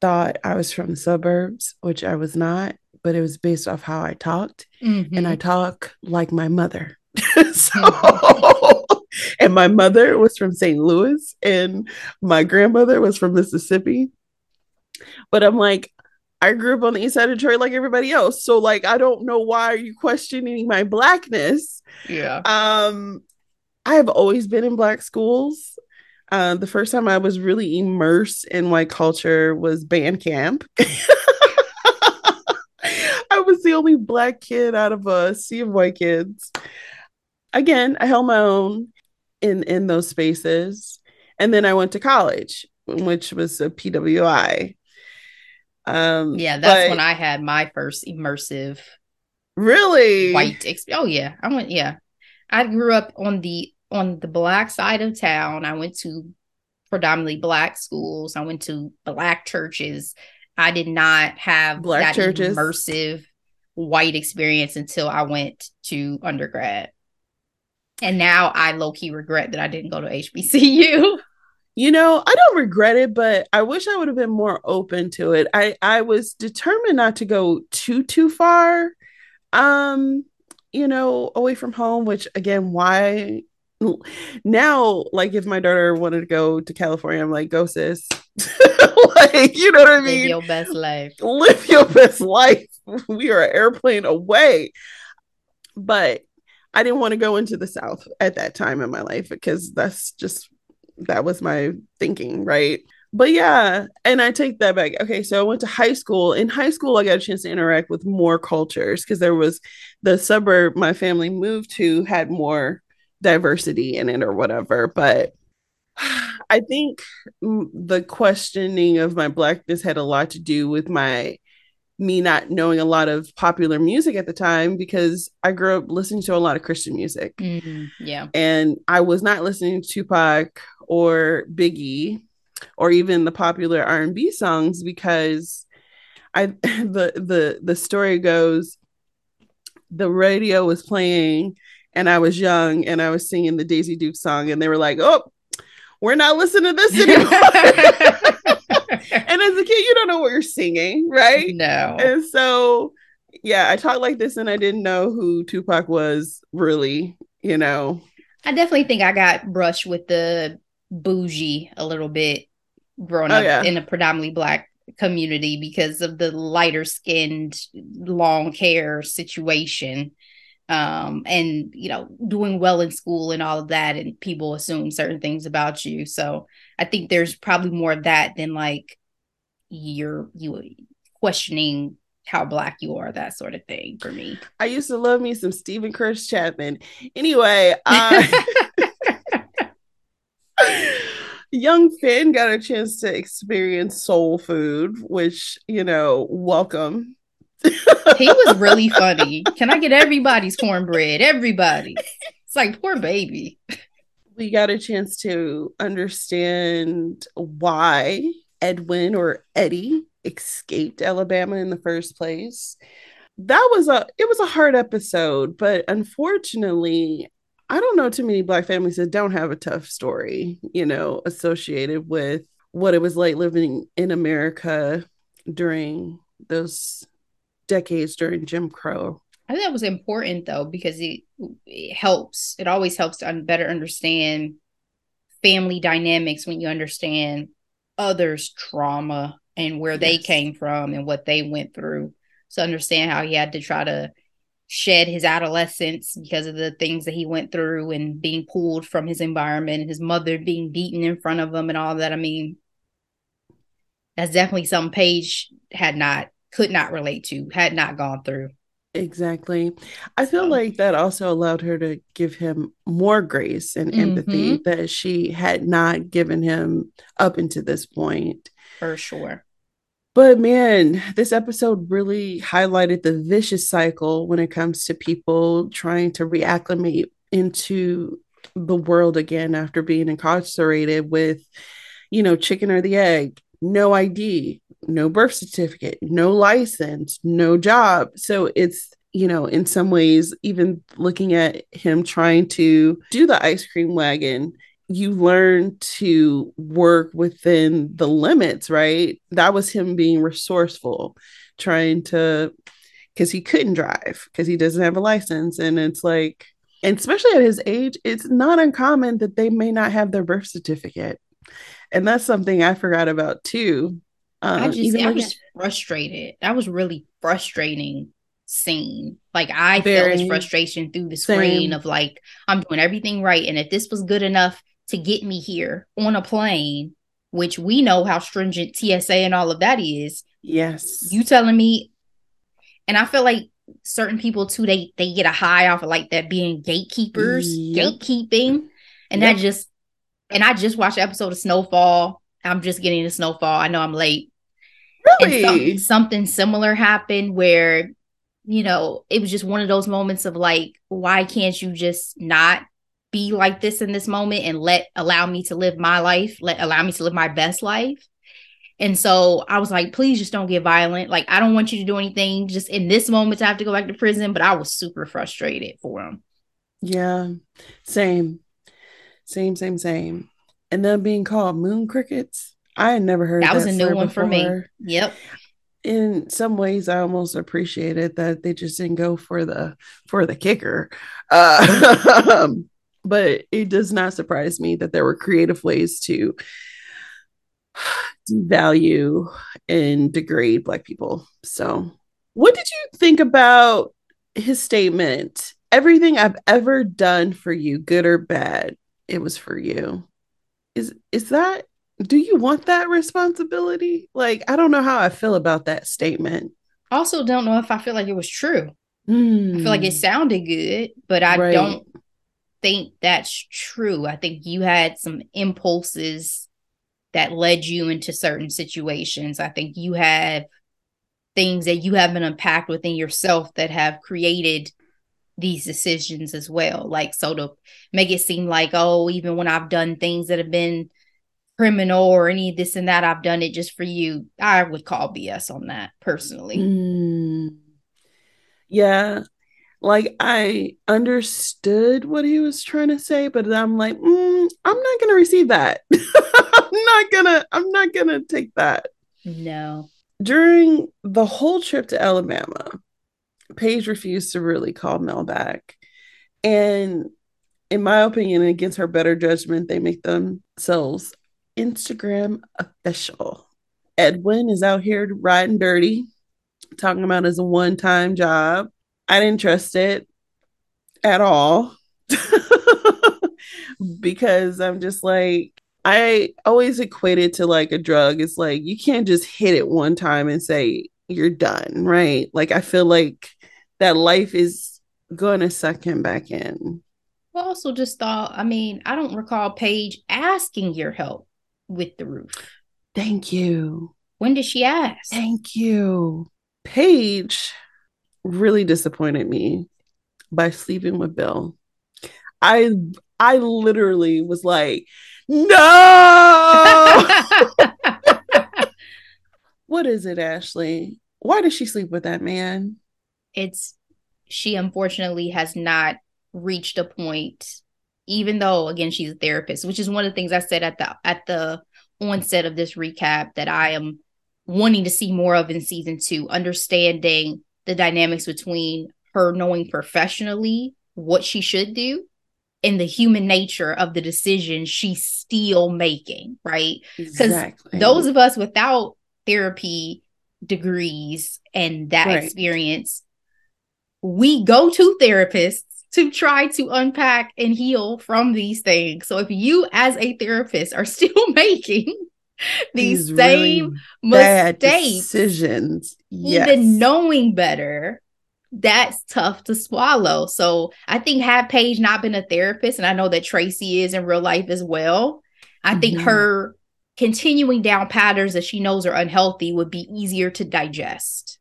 Speaker 1: thought I was from the suburbs, which I was not but it was based off how I talked. Mm-hmm. And I talk like my mother. [laughs] so, [laughs] and my mother was from St. Louis, and my grandmother was from Mississippi. But I'm like, I grew up on the east side of Detroit like everybody else. So like I don't know why are you questioning my blackness.
Speaker 2: Yeah.
Speaker 1: Um I have always been in black schools. Uh, the first time I was really immersed in white culture was band camp. [laughs] I was the only black kid out of a sea of white kids. Again, I held my own in in those spaces, and then I went to college, which was a PWI.
Speaker 2: Um, yeah, that's but, when I had my first immersive,
Speaker 1: really
Speaker 2: white. Exp- oh yeah, I went. Yeah, I grew up on the on the black side of town. I went to predominantly black schools. I went to black churches. I did not have
Speaker 1: black that churches.
Speaker 2: immersive white experience until I went to undergrad. And now I low key regret that I didn't go to HBCU. [laughs]
Speaker 1: You know, I don't regret it, but I wish I would have been more open to it. I I was determined not to go too too far um you know, away from home, which again, why [laughs] now, like if my daughter wanted to go to California, I'm like, go sis. [laughs] like, you know what I mean?
Speaker 2: Live your best life.
Speaker 1: Live your best life. [laughs] We are an airplane away. But I didn't want to go into the South at that time in my life because that's just that was my thinking, right? But yeah, and I take that back. Okay, so I went to high school. In high school, I got a chance to interact with more cultures because there was the suburb my family moved to had more diversity in it or whatever. But I think the questioning of my blackness had a lot to do with my me not knowing a lot of popular music at the time because I grew up listening to a lot of Christian music.
Speaker 2: Mm-hmm. Yeah.
Speaker 1: And I was not listening to Tupac or Biggie or even the popular R&B songs because I [laughs] the the the story goes the radio was playing and I was young and I was singing the Daisy Duke song and they were like, "Oh, we're not listening to this [laughs] anymore." and as a kid, you don't know what you're singing, right?
Speaker 2: No.
Speaker 1: And so, yeah, I talked like this and I didn't know who Tupac was really, you know.
Speaker 2: I definitely think I got brushed with the bougie a little bit growing oh, up yeah. in a predominantly black community because of the lighter skinned long hair situation um and you know doing well in school and all of that and people assume certain things about you. So i think there's probably more of that than like you're you questioning how black you are that sort of thing for me.
Speaker 1: I used to love me some Steven Curtis Chapman. Anyway uh, [laughs] young Finn got a chance to experience soul food which you know welcome
Speaker 2: he was really funny. Can I get everybody's cornbread? Everybody. It's like poor baby.
Speaker 1: We got a chance to understand why Edwin or Eddie escaped Alabama in the first place. That was a it was a hard episode, but unfortunately, I don't know too many black families that don't have a tough story, you know, associated with what it was like living in America during those decades during Jim Crow.
Speaker 2: I think that was important though because it, it helps. It always helps to un- better understand family dynamics when you understand others' trauma and where yes. they came from and what they went through. So understand how he had to try to shed his adolescence because of the things that he went through and being pulled from his environment and his mother being beaten in front of him and all that. I mean, that's definitely some Paige had not could not relate to, had not gone through.
Speaker 1: Exactly. I feel like that also allowed her to give him more grace and empathy mm-hmm. that she had not given him up until this point.
Speaker 2: For sure.
Speaker 1: But man, this episode really highlighted the vicious cycle when it comes to people trying to reacclimate into the world again after being incarcerated with, you know, chicken or the egg, no ID, no birth certificate, no license, no job. So it's, you know, in some ways, even looking at him trying to do the ice cream wagon, you learn to work within the limits, right? That was him being resourceful, trying to, because he couldn't drive because he doesn't have a license. And it's like, and especially at his age, it's not uncommon that they may not have their birth certificate. And that's something I forgot about too
Speaker 2: um, I just I was frustrated. That was really frustrating scene. Like I Very felt his frustration through the screen same. of like I'm doing everything right, and if this was good enough to get me here on a plane, which we know how stringent TSA and all of that is.
Speaker 1: Yes,
Speaker 2: you telling me, and I feel like certain people too they they get a high off of like that being gatekeepers, yep. gatekeeping, and yep. that just and I just watched an episode of Snowfall. I'm just getting to Snowfall. I know I'm late,
Speaker 1: Really?
Speaker 2: something similar happened where, you know, it was just one of those moments of like, why can't you just not be like this in this moment and let allow me to live my life, let allow me to live my best life? And so I was like, please just don't get violent. Like, I don't want you to do anything just in this moment to have to go back to prison. But I was super frustrated for him.
Speaker 1: Yeah, same, same, same, same. And them being called moon crickets. I had never heard
Speaker 2: that, that was a new one before. for me. Yep.
Speaker 1: In some ways, I almost appreciated that they just didn't go for the for the kicker. Uh, [laughs] but it does not surprise me that there were creative ways to [sighs] devalue and degrade Black people. So, what did you think about his statement? Everything I've ever done for you, good or bad, it was for you. Is is that do you want that responsibility? Like, I don't know how I feel about that statement.
Speaker 2: Also, don't know if I feel like it was true. Mm. I feel like it hmm. sounded good, but I right. don't think that's true. I think you had some impulses that led you into certain situations. I think you have things that you haven't unpacked within yourself that have created these decisions as well. Like, so to make it seem like, oh, even when I've done things that have been criminal or any of this and that, I've done it just for you. I would call BS on that personally. Mm.
Speaker 1: Yeah. Like I understood what he was trying to say, but I'm like, mm, I'm not gonna receive that. [laughs] I'm not gonna, I'm not gonna take that.
Speaker 2: No.
Speaker 1: During the whole trip to Alabama, Paige refused to really call Mel back. And in my opinion, against her better judgment, they make themselves Instagram official. Edwin is out here riding dirty, talking about a one time job. I didn't trust it at all [laughs] because I'm just like, I always equated to like a drug. It's like you can't just hit it one time and say you're done, right? Like I feel like that life is going to suck him back in.
Speaker 2: I also just thought, I mean, I don't recall Paige asking your help with the roof.
Speaker 1: Thank you.
Speaker 2: When did she ask?
Speaker 1: Thank you. Paige really disappointed me by sleeping with Bill. I I literally was like, no. [laughs] what is it, Ashley? Why did she sleep with that man?
Speaker 2: It's she unfortunately has not reached a point even though again she's a therapist which is one of the things i said at the at the onset of this recap that i am wanting to see more of in season two understanding the dynamics between her knowing professionally what she should do and the human nature of the decision she's still making, right? Because exactly. those of us without therapy degrees and that right. experience, we go to therapists to try to unpack and heal from these things. So if you as a therapist are [laughs] still making these, these same really mistakes,
Speaker 1: decisions,
Speaker 2: yes. even knowing better, that's tough to swallow. So I think had Paige not been a therapist, and I know that Tracy is in real life as well, I mm-hmm. think her continuing down patterns that she knows are unhealthy would be easier to digest.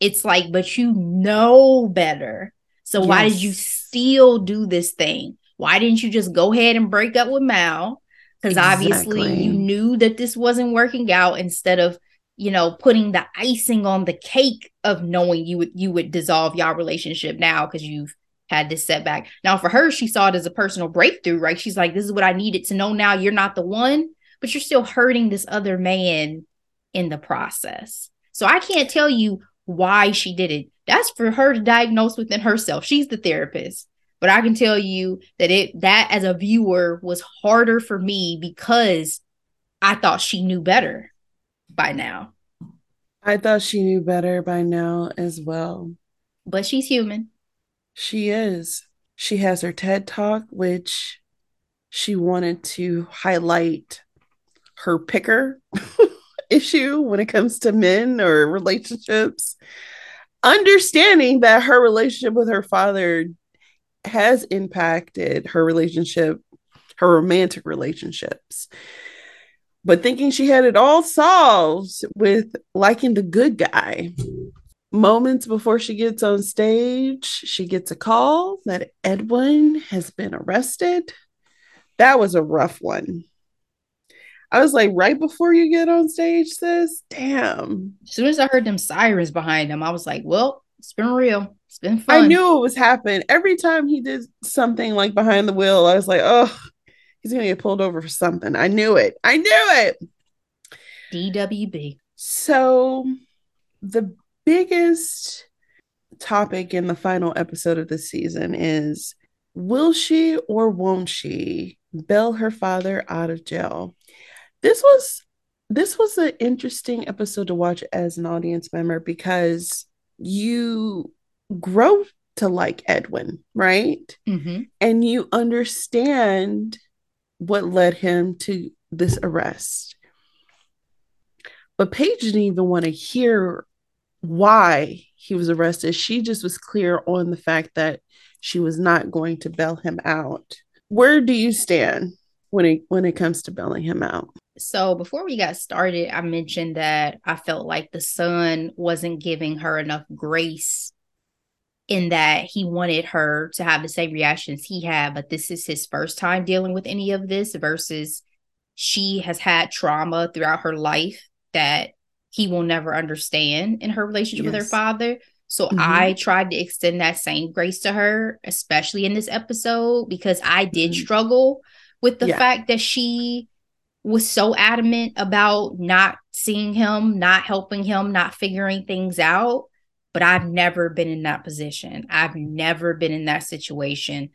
Speaker 2: It's like, but you know better. So yes. why did you still do this thing? Why didn't you just go ahead and break up with Mal? Because exactly. obviously you knew that this wasn't working out instead of you know, putting the icing on the cake of knowing you would you would dissolve your relationship now because you've had this setback. Now for her, she saw it as a personal breakthrough, right? She's like, this is what I needed to know now. You're not the one, but you're still hurting this other man in the process. So I can't tell you why she did it. That's for her to diagnose within herself. She's the therapist. But I can tell you that it that as a viewer was harder for me because I thought she knew better by now.
Speaker 1: I thought she knew better by now as well.
Speaker 2: But she's human.
Speaker 1: She is. She has her TED talk, which she wanted to highlight her picker [laughs] issue when it comes to men or relationships. Understanding that her relationship with her father has impacted her relationship, her romantic relationships but thinking she had it all solved with liking the good guy. Moments before she gets on stage, she gets a call that Edwin has been arrested. That was a rough one. I was like, right before you get on stage, sis, damn.
Speaker 2: As soon as I heard them sirens behind him, I was like, well, it's been real. It's been fun.
Speaker 1: I knew it was happening. Every time he did something like behind the wheel, I was like, oh, He's gonna get pulled over for something. I knew it. I knew it.
Speaker 2: DWB.
Speaker 1: So the biggest topic in the final episode of the season is Will she or won't she bail her father out of jail? This was this was an interesting episode to watch as an audience member because you grow to like Edwin, right?
Speaker 2: Mm-hmm.
Speaker 1: And you understand what led him to this arrest. But Paige didn't even want to hear why he was arrested. She just was clear on the fact that she was not going to bail him out. Where do you stand when it when it comes to bailing him out?
Speaker 2: So before we got started, I mentioned that I felt like the son wasn't giving her enough grace in that he wanted her to have the same reactions he had, but this is his first time dealing with any of this versus she has had trauma throughout her life that he will never understand in her relationship yes. with her father. So mm-hmm. I tried to extend that same grace to her, especially in this episode, because I did mm-hmm. struggle with the yeah. fact that she was so adamant about not seeing him, not helping him, not figuring things out. But I've never been in that position. I've never been in that situation.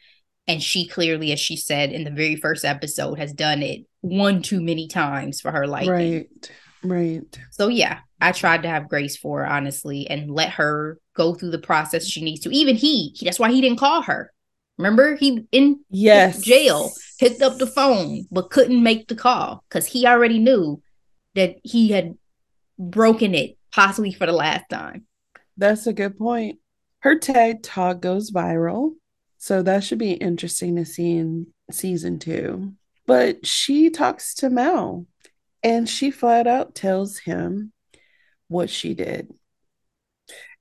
Speaker 2: And she clearly, as she said in the very first episode, has done it one too many times for her liking.
Speaker 1: Right. Right.
Speaker 2: So yeah, I tried to have grace for her, honestly, and let her go through the process she needs to. Even he, he that's why he didn't call her. Remember, he in
Speaker 1: yes
Speaker 2: jail picked up the phone but couldn't make the call because he already knew that he had broken it possibly for the last time.
Speaker 1: That's a good point. Her TED talk goes viral, so that should be interesting to see in season two. But she talks to Mel and she flat out tells him what she did.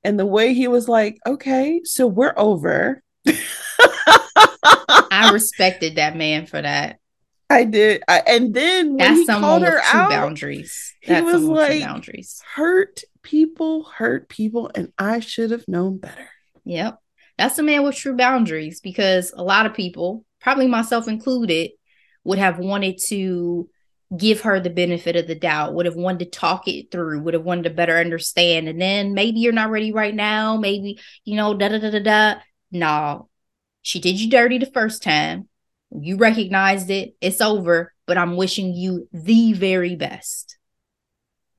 Speaker 1: And the way he was like, okay, so we're over. [laughs]
Speaker 2: I respected that man for that.
Speaker 1: I did. I, and then when That's he called her out,
Speaker 2: boundaries.
Speaker 1: That's he was like, boundaries. hurt people, hurt people, and I should have known better.
Speaker 2: Yep. That's a man with true boundaries because a lot of people, probably myself included, would have wanted to give her the benefit of the doubt, would have wanted to talk it through, would have wanted to better understand. And then maybe you're not ready right now. Maybe, you know, da da da da da. No, she did you dirty the first time. You recognized it. It's over. But I'm wishing you the very best.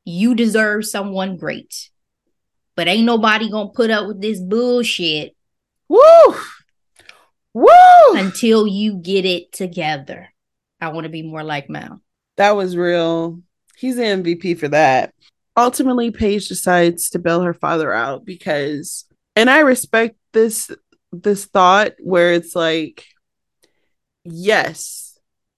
Speaker 2: You deserve someone great. But ain't nobody gonna put up with this bullshit.
Speaker 1: Woo! Woo!
Speaker 2: Until you get it together. I want to be more like Mal.
Speaker 1: That was real. He's the MVP for that. Ultimately, Paige decides to bail her father out because, and I respect this this thought where it's like, yes,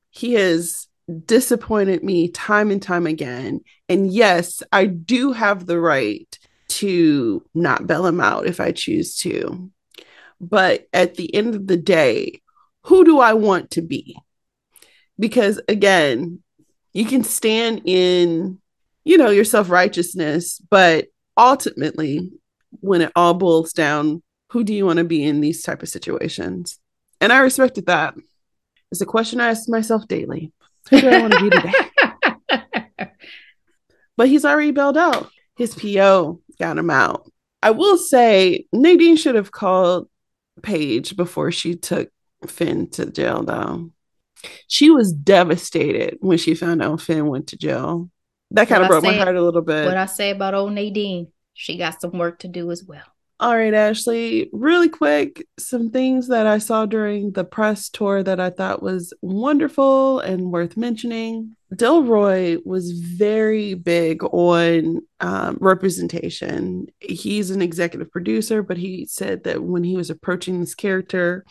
Speaker 1: he has disappointed me time and time again, and yes, I do have the right to not bail him out if I choose to. But at the end of the day, who do I want to be? Because again, you can stand in, you know, your self righteousness, but ultimately, when it all boils down, who do you want to be in these type of situations? And I respected that. It's a question I ask myself daily. Who do I want to be today? [laughs] but he's already bailed out. His PO got him out. I will say Nadine should have called Paige before she took Finn to jail, though. She was devastated when she found out Finn went to jail. That kind of broke my heart a little bit.
Speaker 2: What I say about old Nadine, she got some work to do as well.
Speaker 1: All right, Ashley, really quick, some things that I saw during the press tour that I thought was wonderful and worth mentioning. Delroy was very big on um, representation. He's an executive producer, but he said that when he was approaching this character,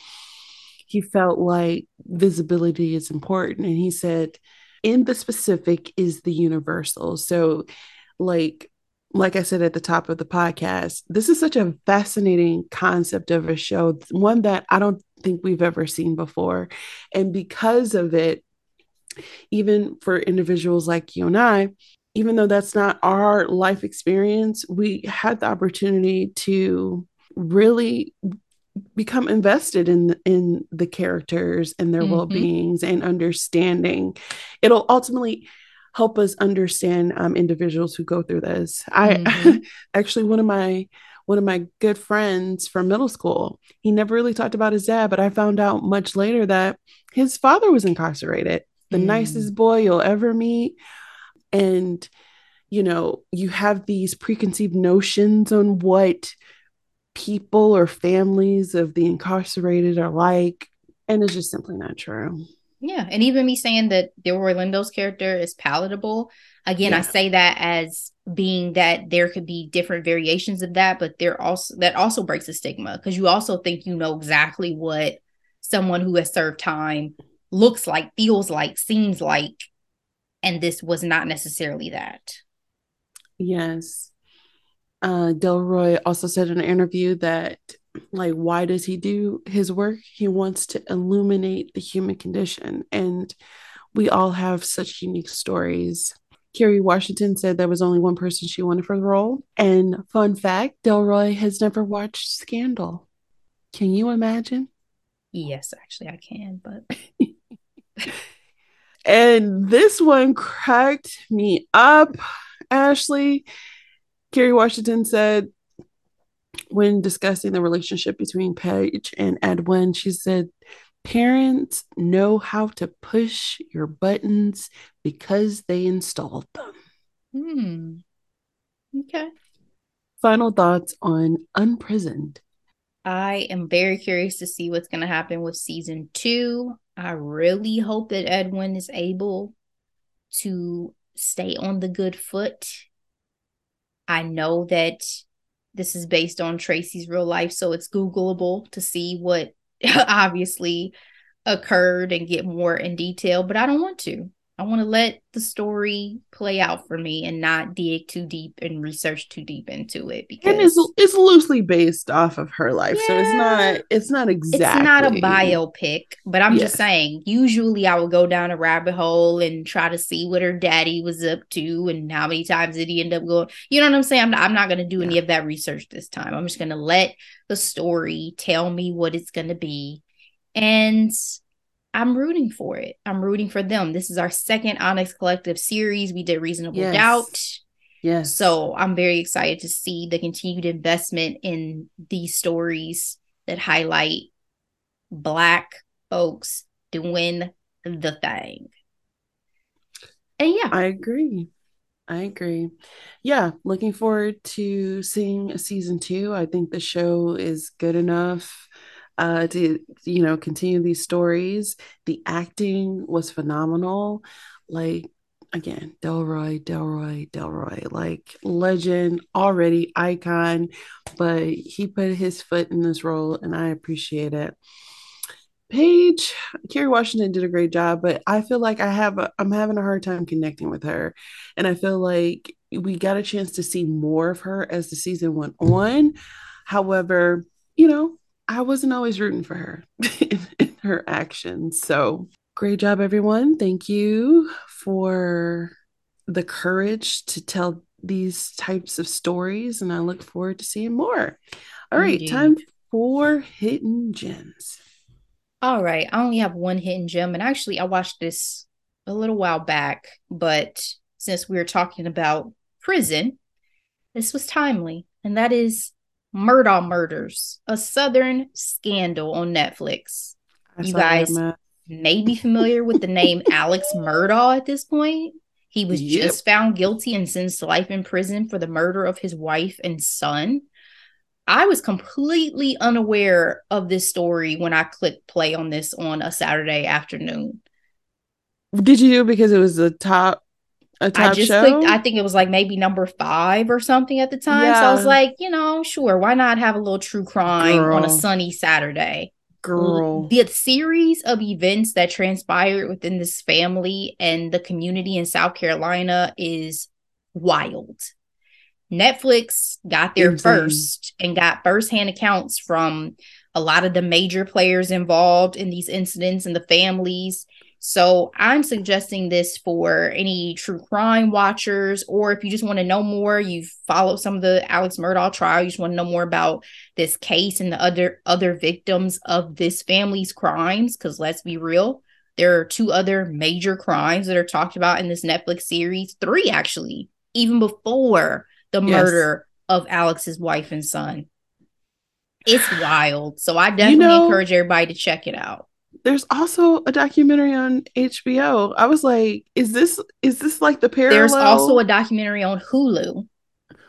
Speaker 1: he felt like visibility is important. And he said, in the specific is the universal. So, like, like I said at the top of the podcast, this is such a fascinating concept of a show, one that I don't think we've ever seen before. And because of it, even for individuals like you and I, even though that's not our life experience, we had the opportunity to really become invested in in the characters and their mm-hmm. well-beings and understanding it'll ultimately help us understand um, individuals who go through this i mm-hmm. [laughs] actually one of my one of my good friends from middle school. He never really talked about his dad, but I found out much later that his father was incarcerated, the mm. nicest boy you'll ever meet. And, you know, you have these preconceived notions on what people or families of the incarcerated are like. And it's just simply not true.
Speaker 2: Yeah. And even me saying that Delroy Lindo's character is palatable, again, yeah. I say that as being that there could be different variations of that, but there also that also breaks the stigma because you also think you know exactly what someone who has served time looks like, feels like, seems like. And this was not necessarily that.
Speaker 1: Yes. Uh, Delroy also said in an interview that like why does he do his work he wants to illuminate the human condition and we all have such unique stories Kerry Washington said there was only one person she wanted for the role. And fun fact Delroy has never watched Scandal. Can you imagine?
Speaker 2: Yes, actually, I can, but. [laughs]
Speaker 1: and this one cracked me up, Ashley. Kerry Washington said when discussing the relationship between Paige and Edwin, she said, Parents know how to push your buttons because they installed them.
Speaker 2: Hmm. Okay.
Speaker 1: Final thoughts on Unprisoned.
Speaker 2: I am very curious to see what's going to happen with season two. I really hope that Edwin is able to stay on the good foot. I know that this is based on Tracy's real life, so it's Googleable to see what [laughs] obviously occurred and get more in detail, but I don't want to. I want to let the story play out for me and not dig too deep and research too deep into it because
Speaker 1: and it's it's loosely based off of her life, yeah, so it's not it's not exactly
Speaker 2: it's not a biopic. But I'm yes. just saying, usually I will go down a rabbit hole and try to see what her daddy was up to and how many times did he end up going. You know what I'm saying? I'm not, I'm not going to do any of that research this time. I'm just going to let the story tell me what it's going to be, and I'm rooting for it. I'm rooting for them. This is our second Onyx Collective series. We did Reasonable yes. Doubt.
Speaker 1: Yes.
Speaker 2: So I'm very excited to see the continued investment in these stories that highlight Black folks doing the thing. And yeah.
Speaker 1: I agree. I agree. Yeah, looking forward to seeing a season two. I think the show is good enough uh, to you know continue these stories. The acting was phenomenal. Like again, Delroy, Delroy, Delroy, like legend already, icon, but he put his foot in this role, and I appreciate it. Paige, Kerry Washington did a great job, but I feel like I have a, I'm having a hard time connecting with her, and I feel like we got a chance to see more of her as the season went on. However, you know, I wasn't always rooting for her [laughs] in, in her actions. So great job, everyone. Thank you for the courage to tell these types of stories, and I look forward to seeing more. All right, Indeed. time for hidden gems.
Speaker 2: All right, I only have one hidden gem, and actually, I watched this a little while back, but since we were talking about prison, this was timely, and that is Murdaugh Murders, a Southern scandal on Netflix. You guys may be familiar with the name [laughs] Alex Murdaugh at this point. He was yep. just found guilty and sentenced to life in prison for the murder of his wife and son. I was completely unaware of this story when I clicked play on this on a Saturday afternoon.
Speaker 1: Did you because it was the top a top
Speaker 2: I just
Speaker 1: show?
Speaker 2: clicked, I think it was like maybe number five or something at the time. Yeah. So I was like, you know, sure, why not have a little true crime Girl. on a sunny Saturday?
Speaker 1: Girl.
Speaker 2: The series of events that transpired within this family and the community in South Carolina is wild. Netflix got there Insane. first and got firsthand accounts from a lot of the major players involved in these incidents and the families so I'm suggesting this for any true crime watchers, or if you just want to know more, you've followed some of the Alex Murdaugh trial, you just want to know more about this case and the other other victims of this family's crimes. Because let's be real, there are two other major crimes that are talked about in this Netflix series, three actually, even before the yes. murder of Alex's wife and son. It's [sighs] wild. So I definitely you know, encourage everybody to check it out.
Speaker 1: There's also a documentary on HBO. I was like, is this is this like the parallel? There's
Speaker 2: also a documentary on Hulu.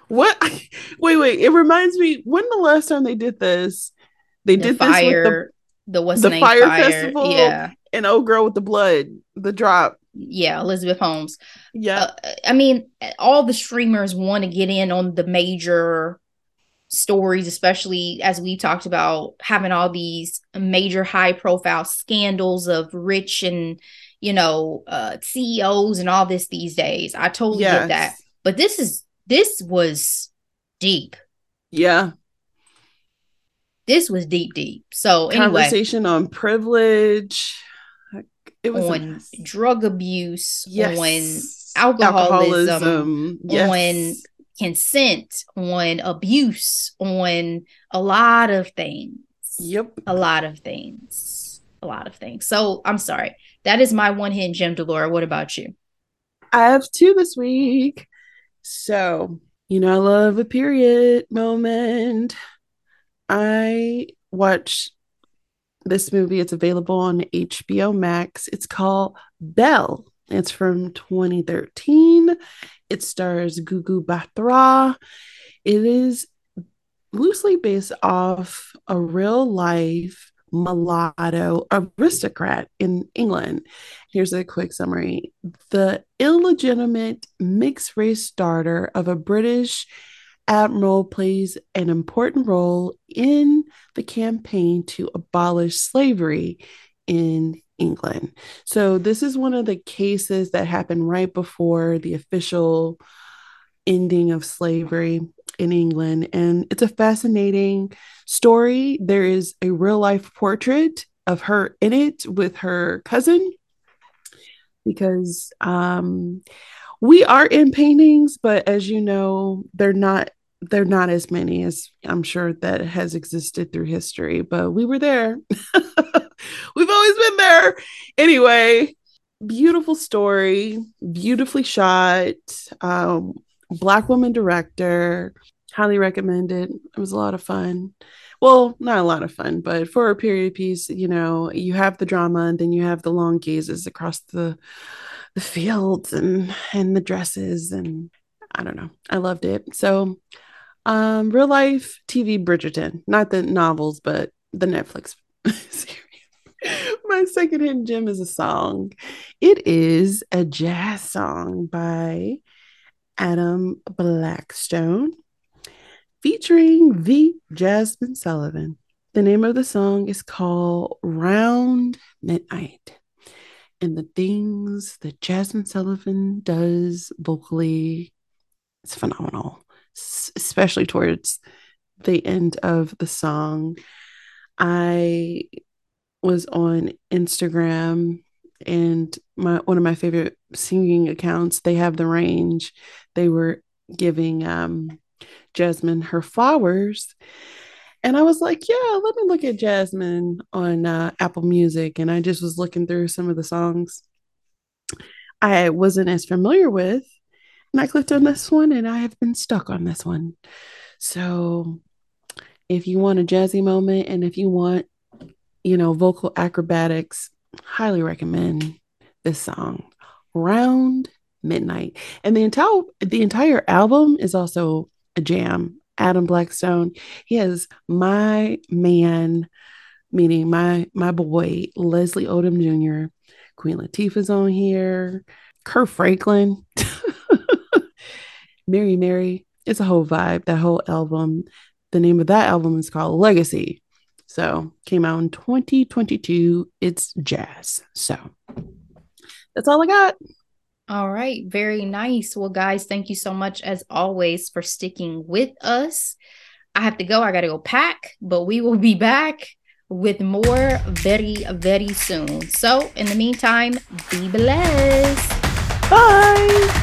Speaker 1: What? [laughs] Wait, wait. It reminds me. When the last time they did this? They
Speaker 2: the
Speaker 1: did
Speaker 2: fire, this with the, the what's the,
Speaker 1: the fire, Fyre Festival. Yeah, and old girl with the blood, the drop.
Speaker 2: Yeah, Elizabeth Holmes.
Speaker 1: Yeah,
Speaker 2: uh, I mean, all the streamers want to get in on the major stories, especially as we talked about having all these major high profile scandals of rich and you know uh CEOs and all this these days. I totally yes. get that. But this is this was deep.
Speaker 1: Yeah.
Speaker 2: This was deep, deep. So
Speaker 1: anyway, conversation on privilege.
Speaker 2: It was on a... drug abuse, yes. on alcoholism, alcoholism. Yes. on consent, on abuse, on a lot of things.
Speaker 1: Yep.
Speaker 2: A lot of things. A lot of things. So I'm sorry. That is my one hidden gem, Delora. What about you?
Speaker 1: I have two this week. So, you know, I love a period moment. I watched this movie. It's available on HBO Max. It's called Belle. It's from 2013. It stars Gugu Mbatha-Raw. It is loosely based off a real life mulatto aristocrat in England. Here's a quick summary the illegitimate mixed race daughter of a British admiral plays an important role in the campaign to abolish slavery in England. So, this is one of the cases that happened right before the official ending of slavery in England. And it's a fascinating story. There is a real life portrait of her in it with her cousin because um, we are in paintings, but as you know, they're not they're not as many as I'm sure that has existed through history, but we were there. [laughs] We've always been there. Anyway, beautiful story, beautifully shot. Um, black woman director. Highly recommended. It was a lot of fun. Well, not a lot of fun, but for a period piece, you know, you have the drama and then you have the long gazes across the the fields and and the dresses and I don't know. I loved it. So um, real life TV Bridgerton, not the novels, but the Netflix [laughs] series. My second hidden gem is a song. It is a jazz song by Adam Blackstone featuring the Jazmine Sullivan. The name of the song is called Round Midnight. And the things that Jazmine Sullivan does vocally, it's phenomenal especially towards the end of the song. I was on Instagram and my one of my favorite singing accounts, they have the range. They were giving um Jazmine her flowers. And I was like, yeah, let me look at Jazmine on uh, Apple Music. And I just was looking through some of the songs I wasn't as familiar with. And I clicked on this one and I have been stuck on this one. So if you want a jazzy moment and if you want, you know, vocal acrobatics, highly recommend this song, Round Midnight. And the entire the entire album is also a jam. Adam Blackstone, he has my man, meaning my my boy Leslie Odom Jr., Queen Latifah's on here, Kirk Franklin. [laughs] Mary Mary. It's a whole vibe, that whole album. The name of that album is called Legacy. So came out in 2022. It's jazz. So that's all I got.
Speaker 2: All right. Very nice. Well, guys, thank you so much as always for sticking with us. I have to go. I got to go pack, but we will be back with more very, very soon. So, in the meantime, be blessed.
Speaker 1: Bye.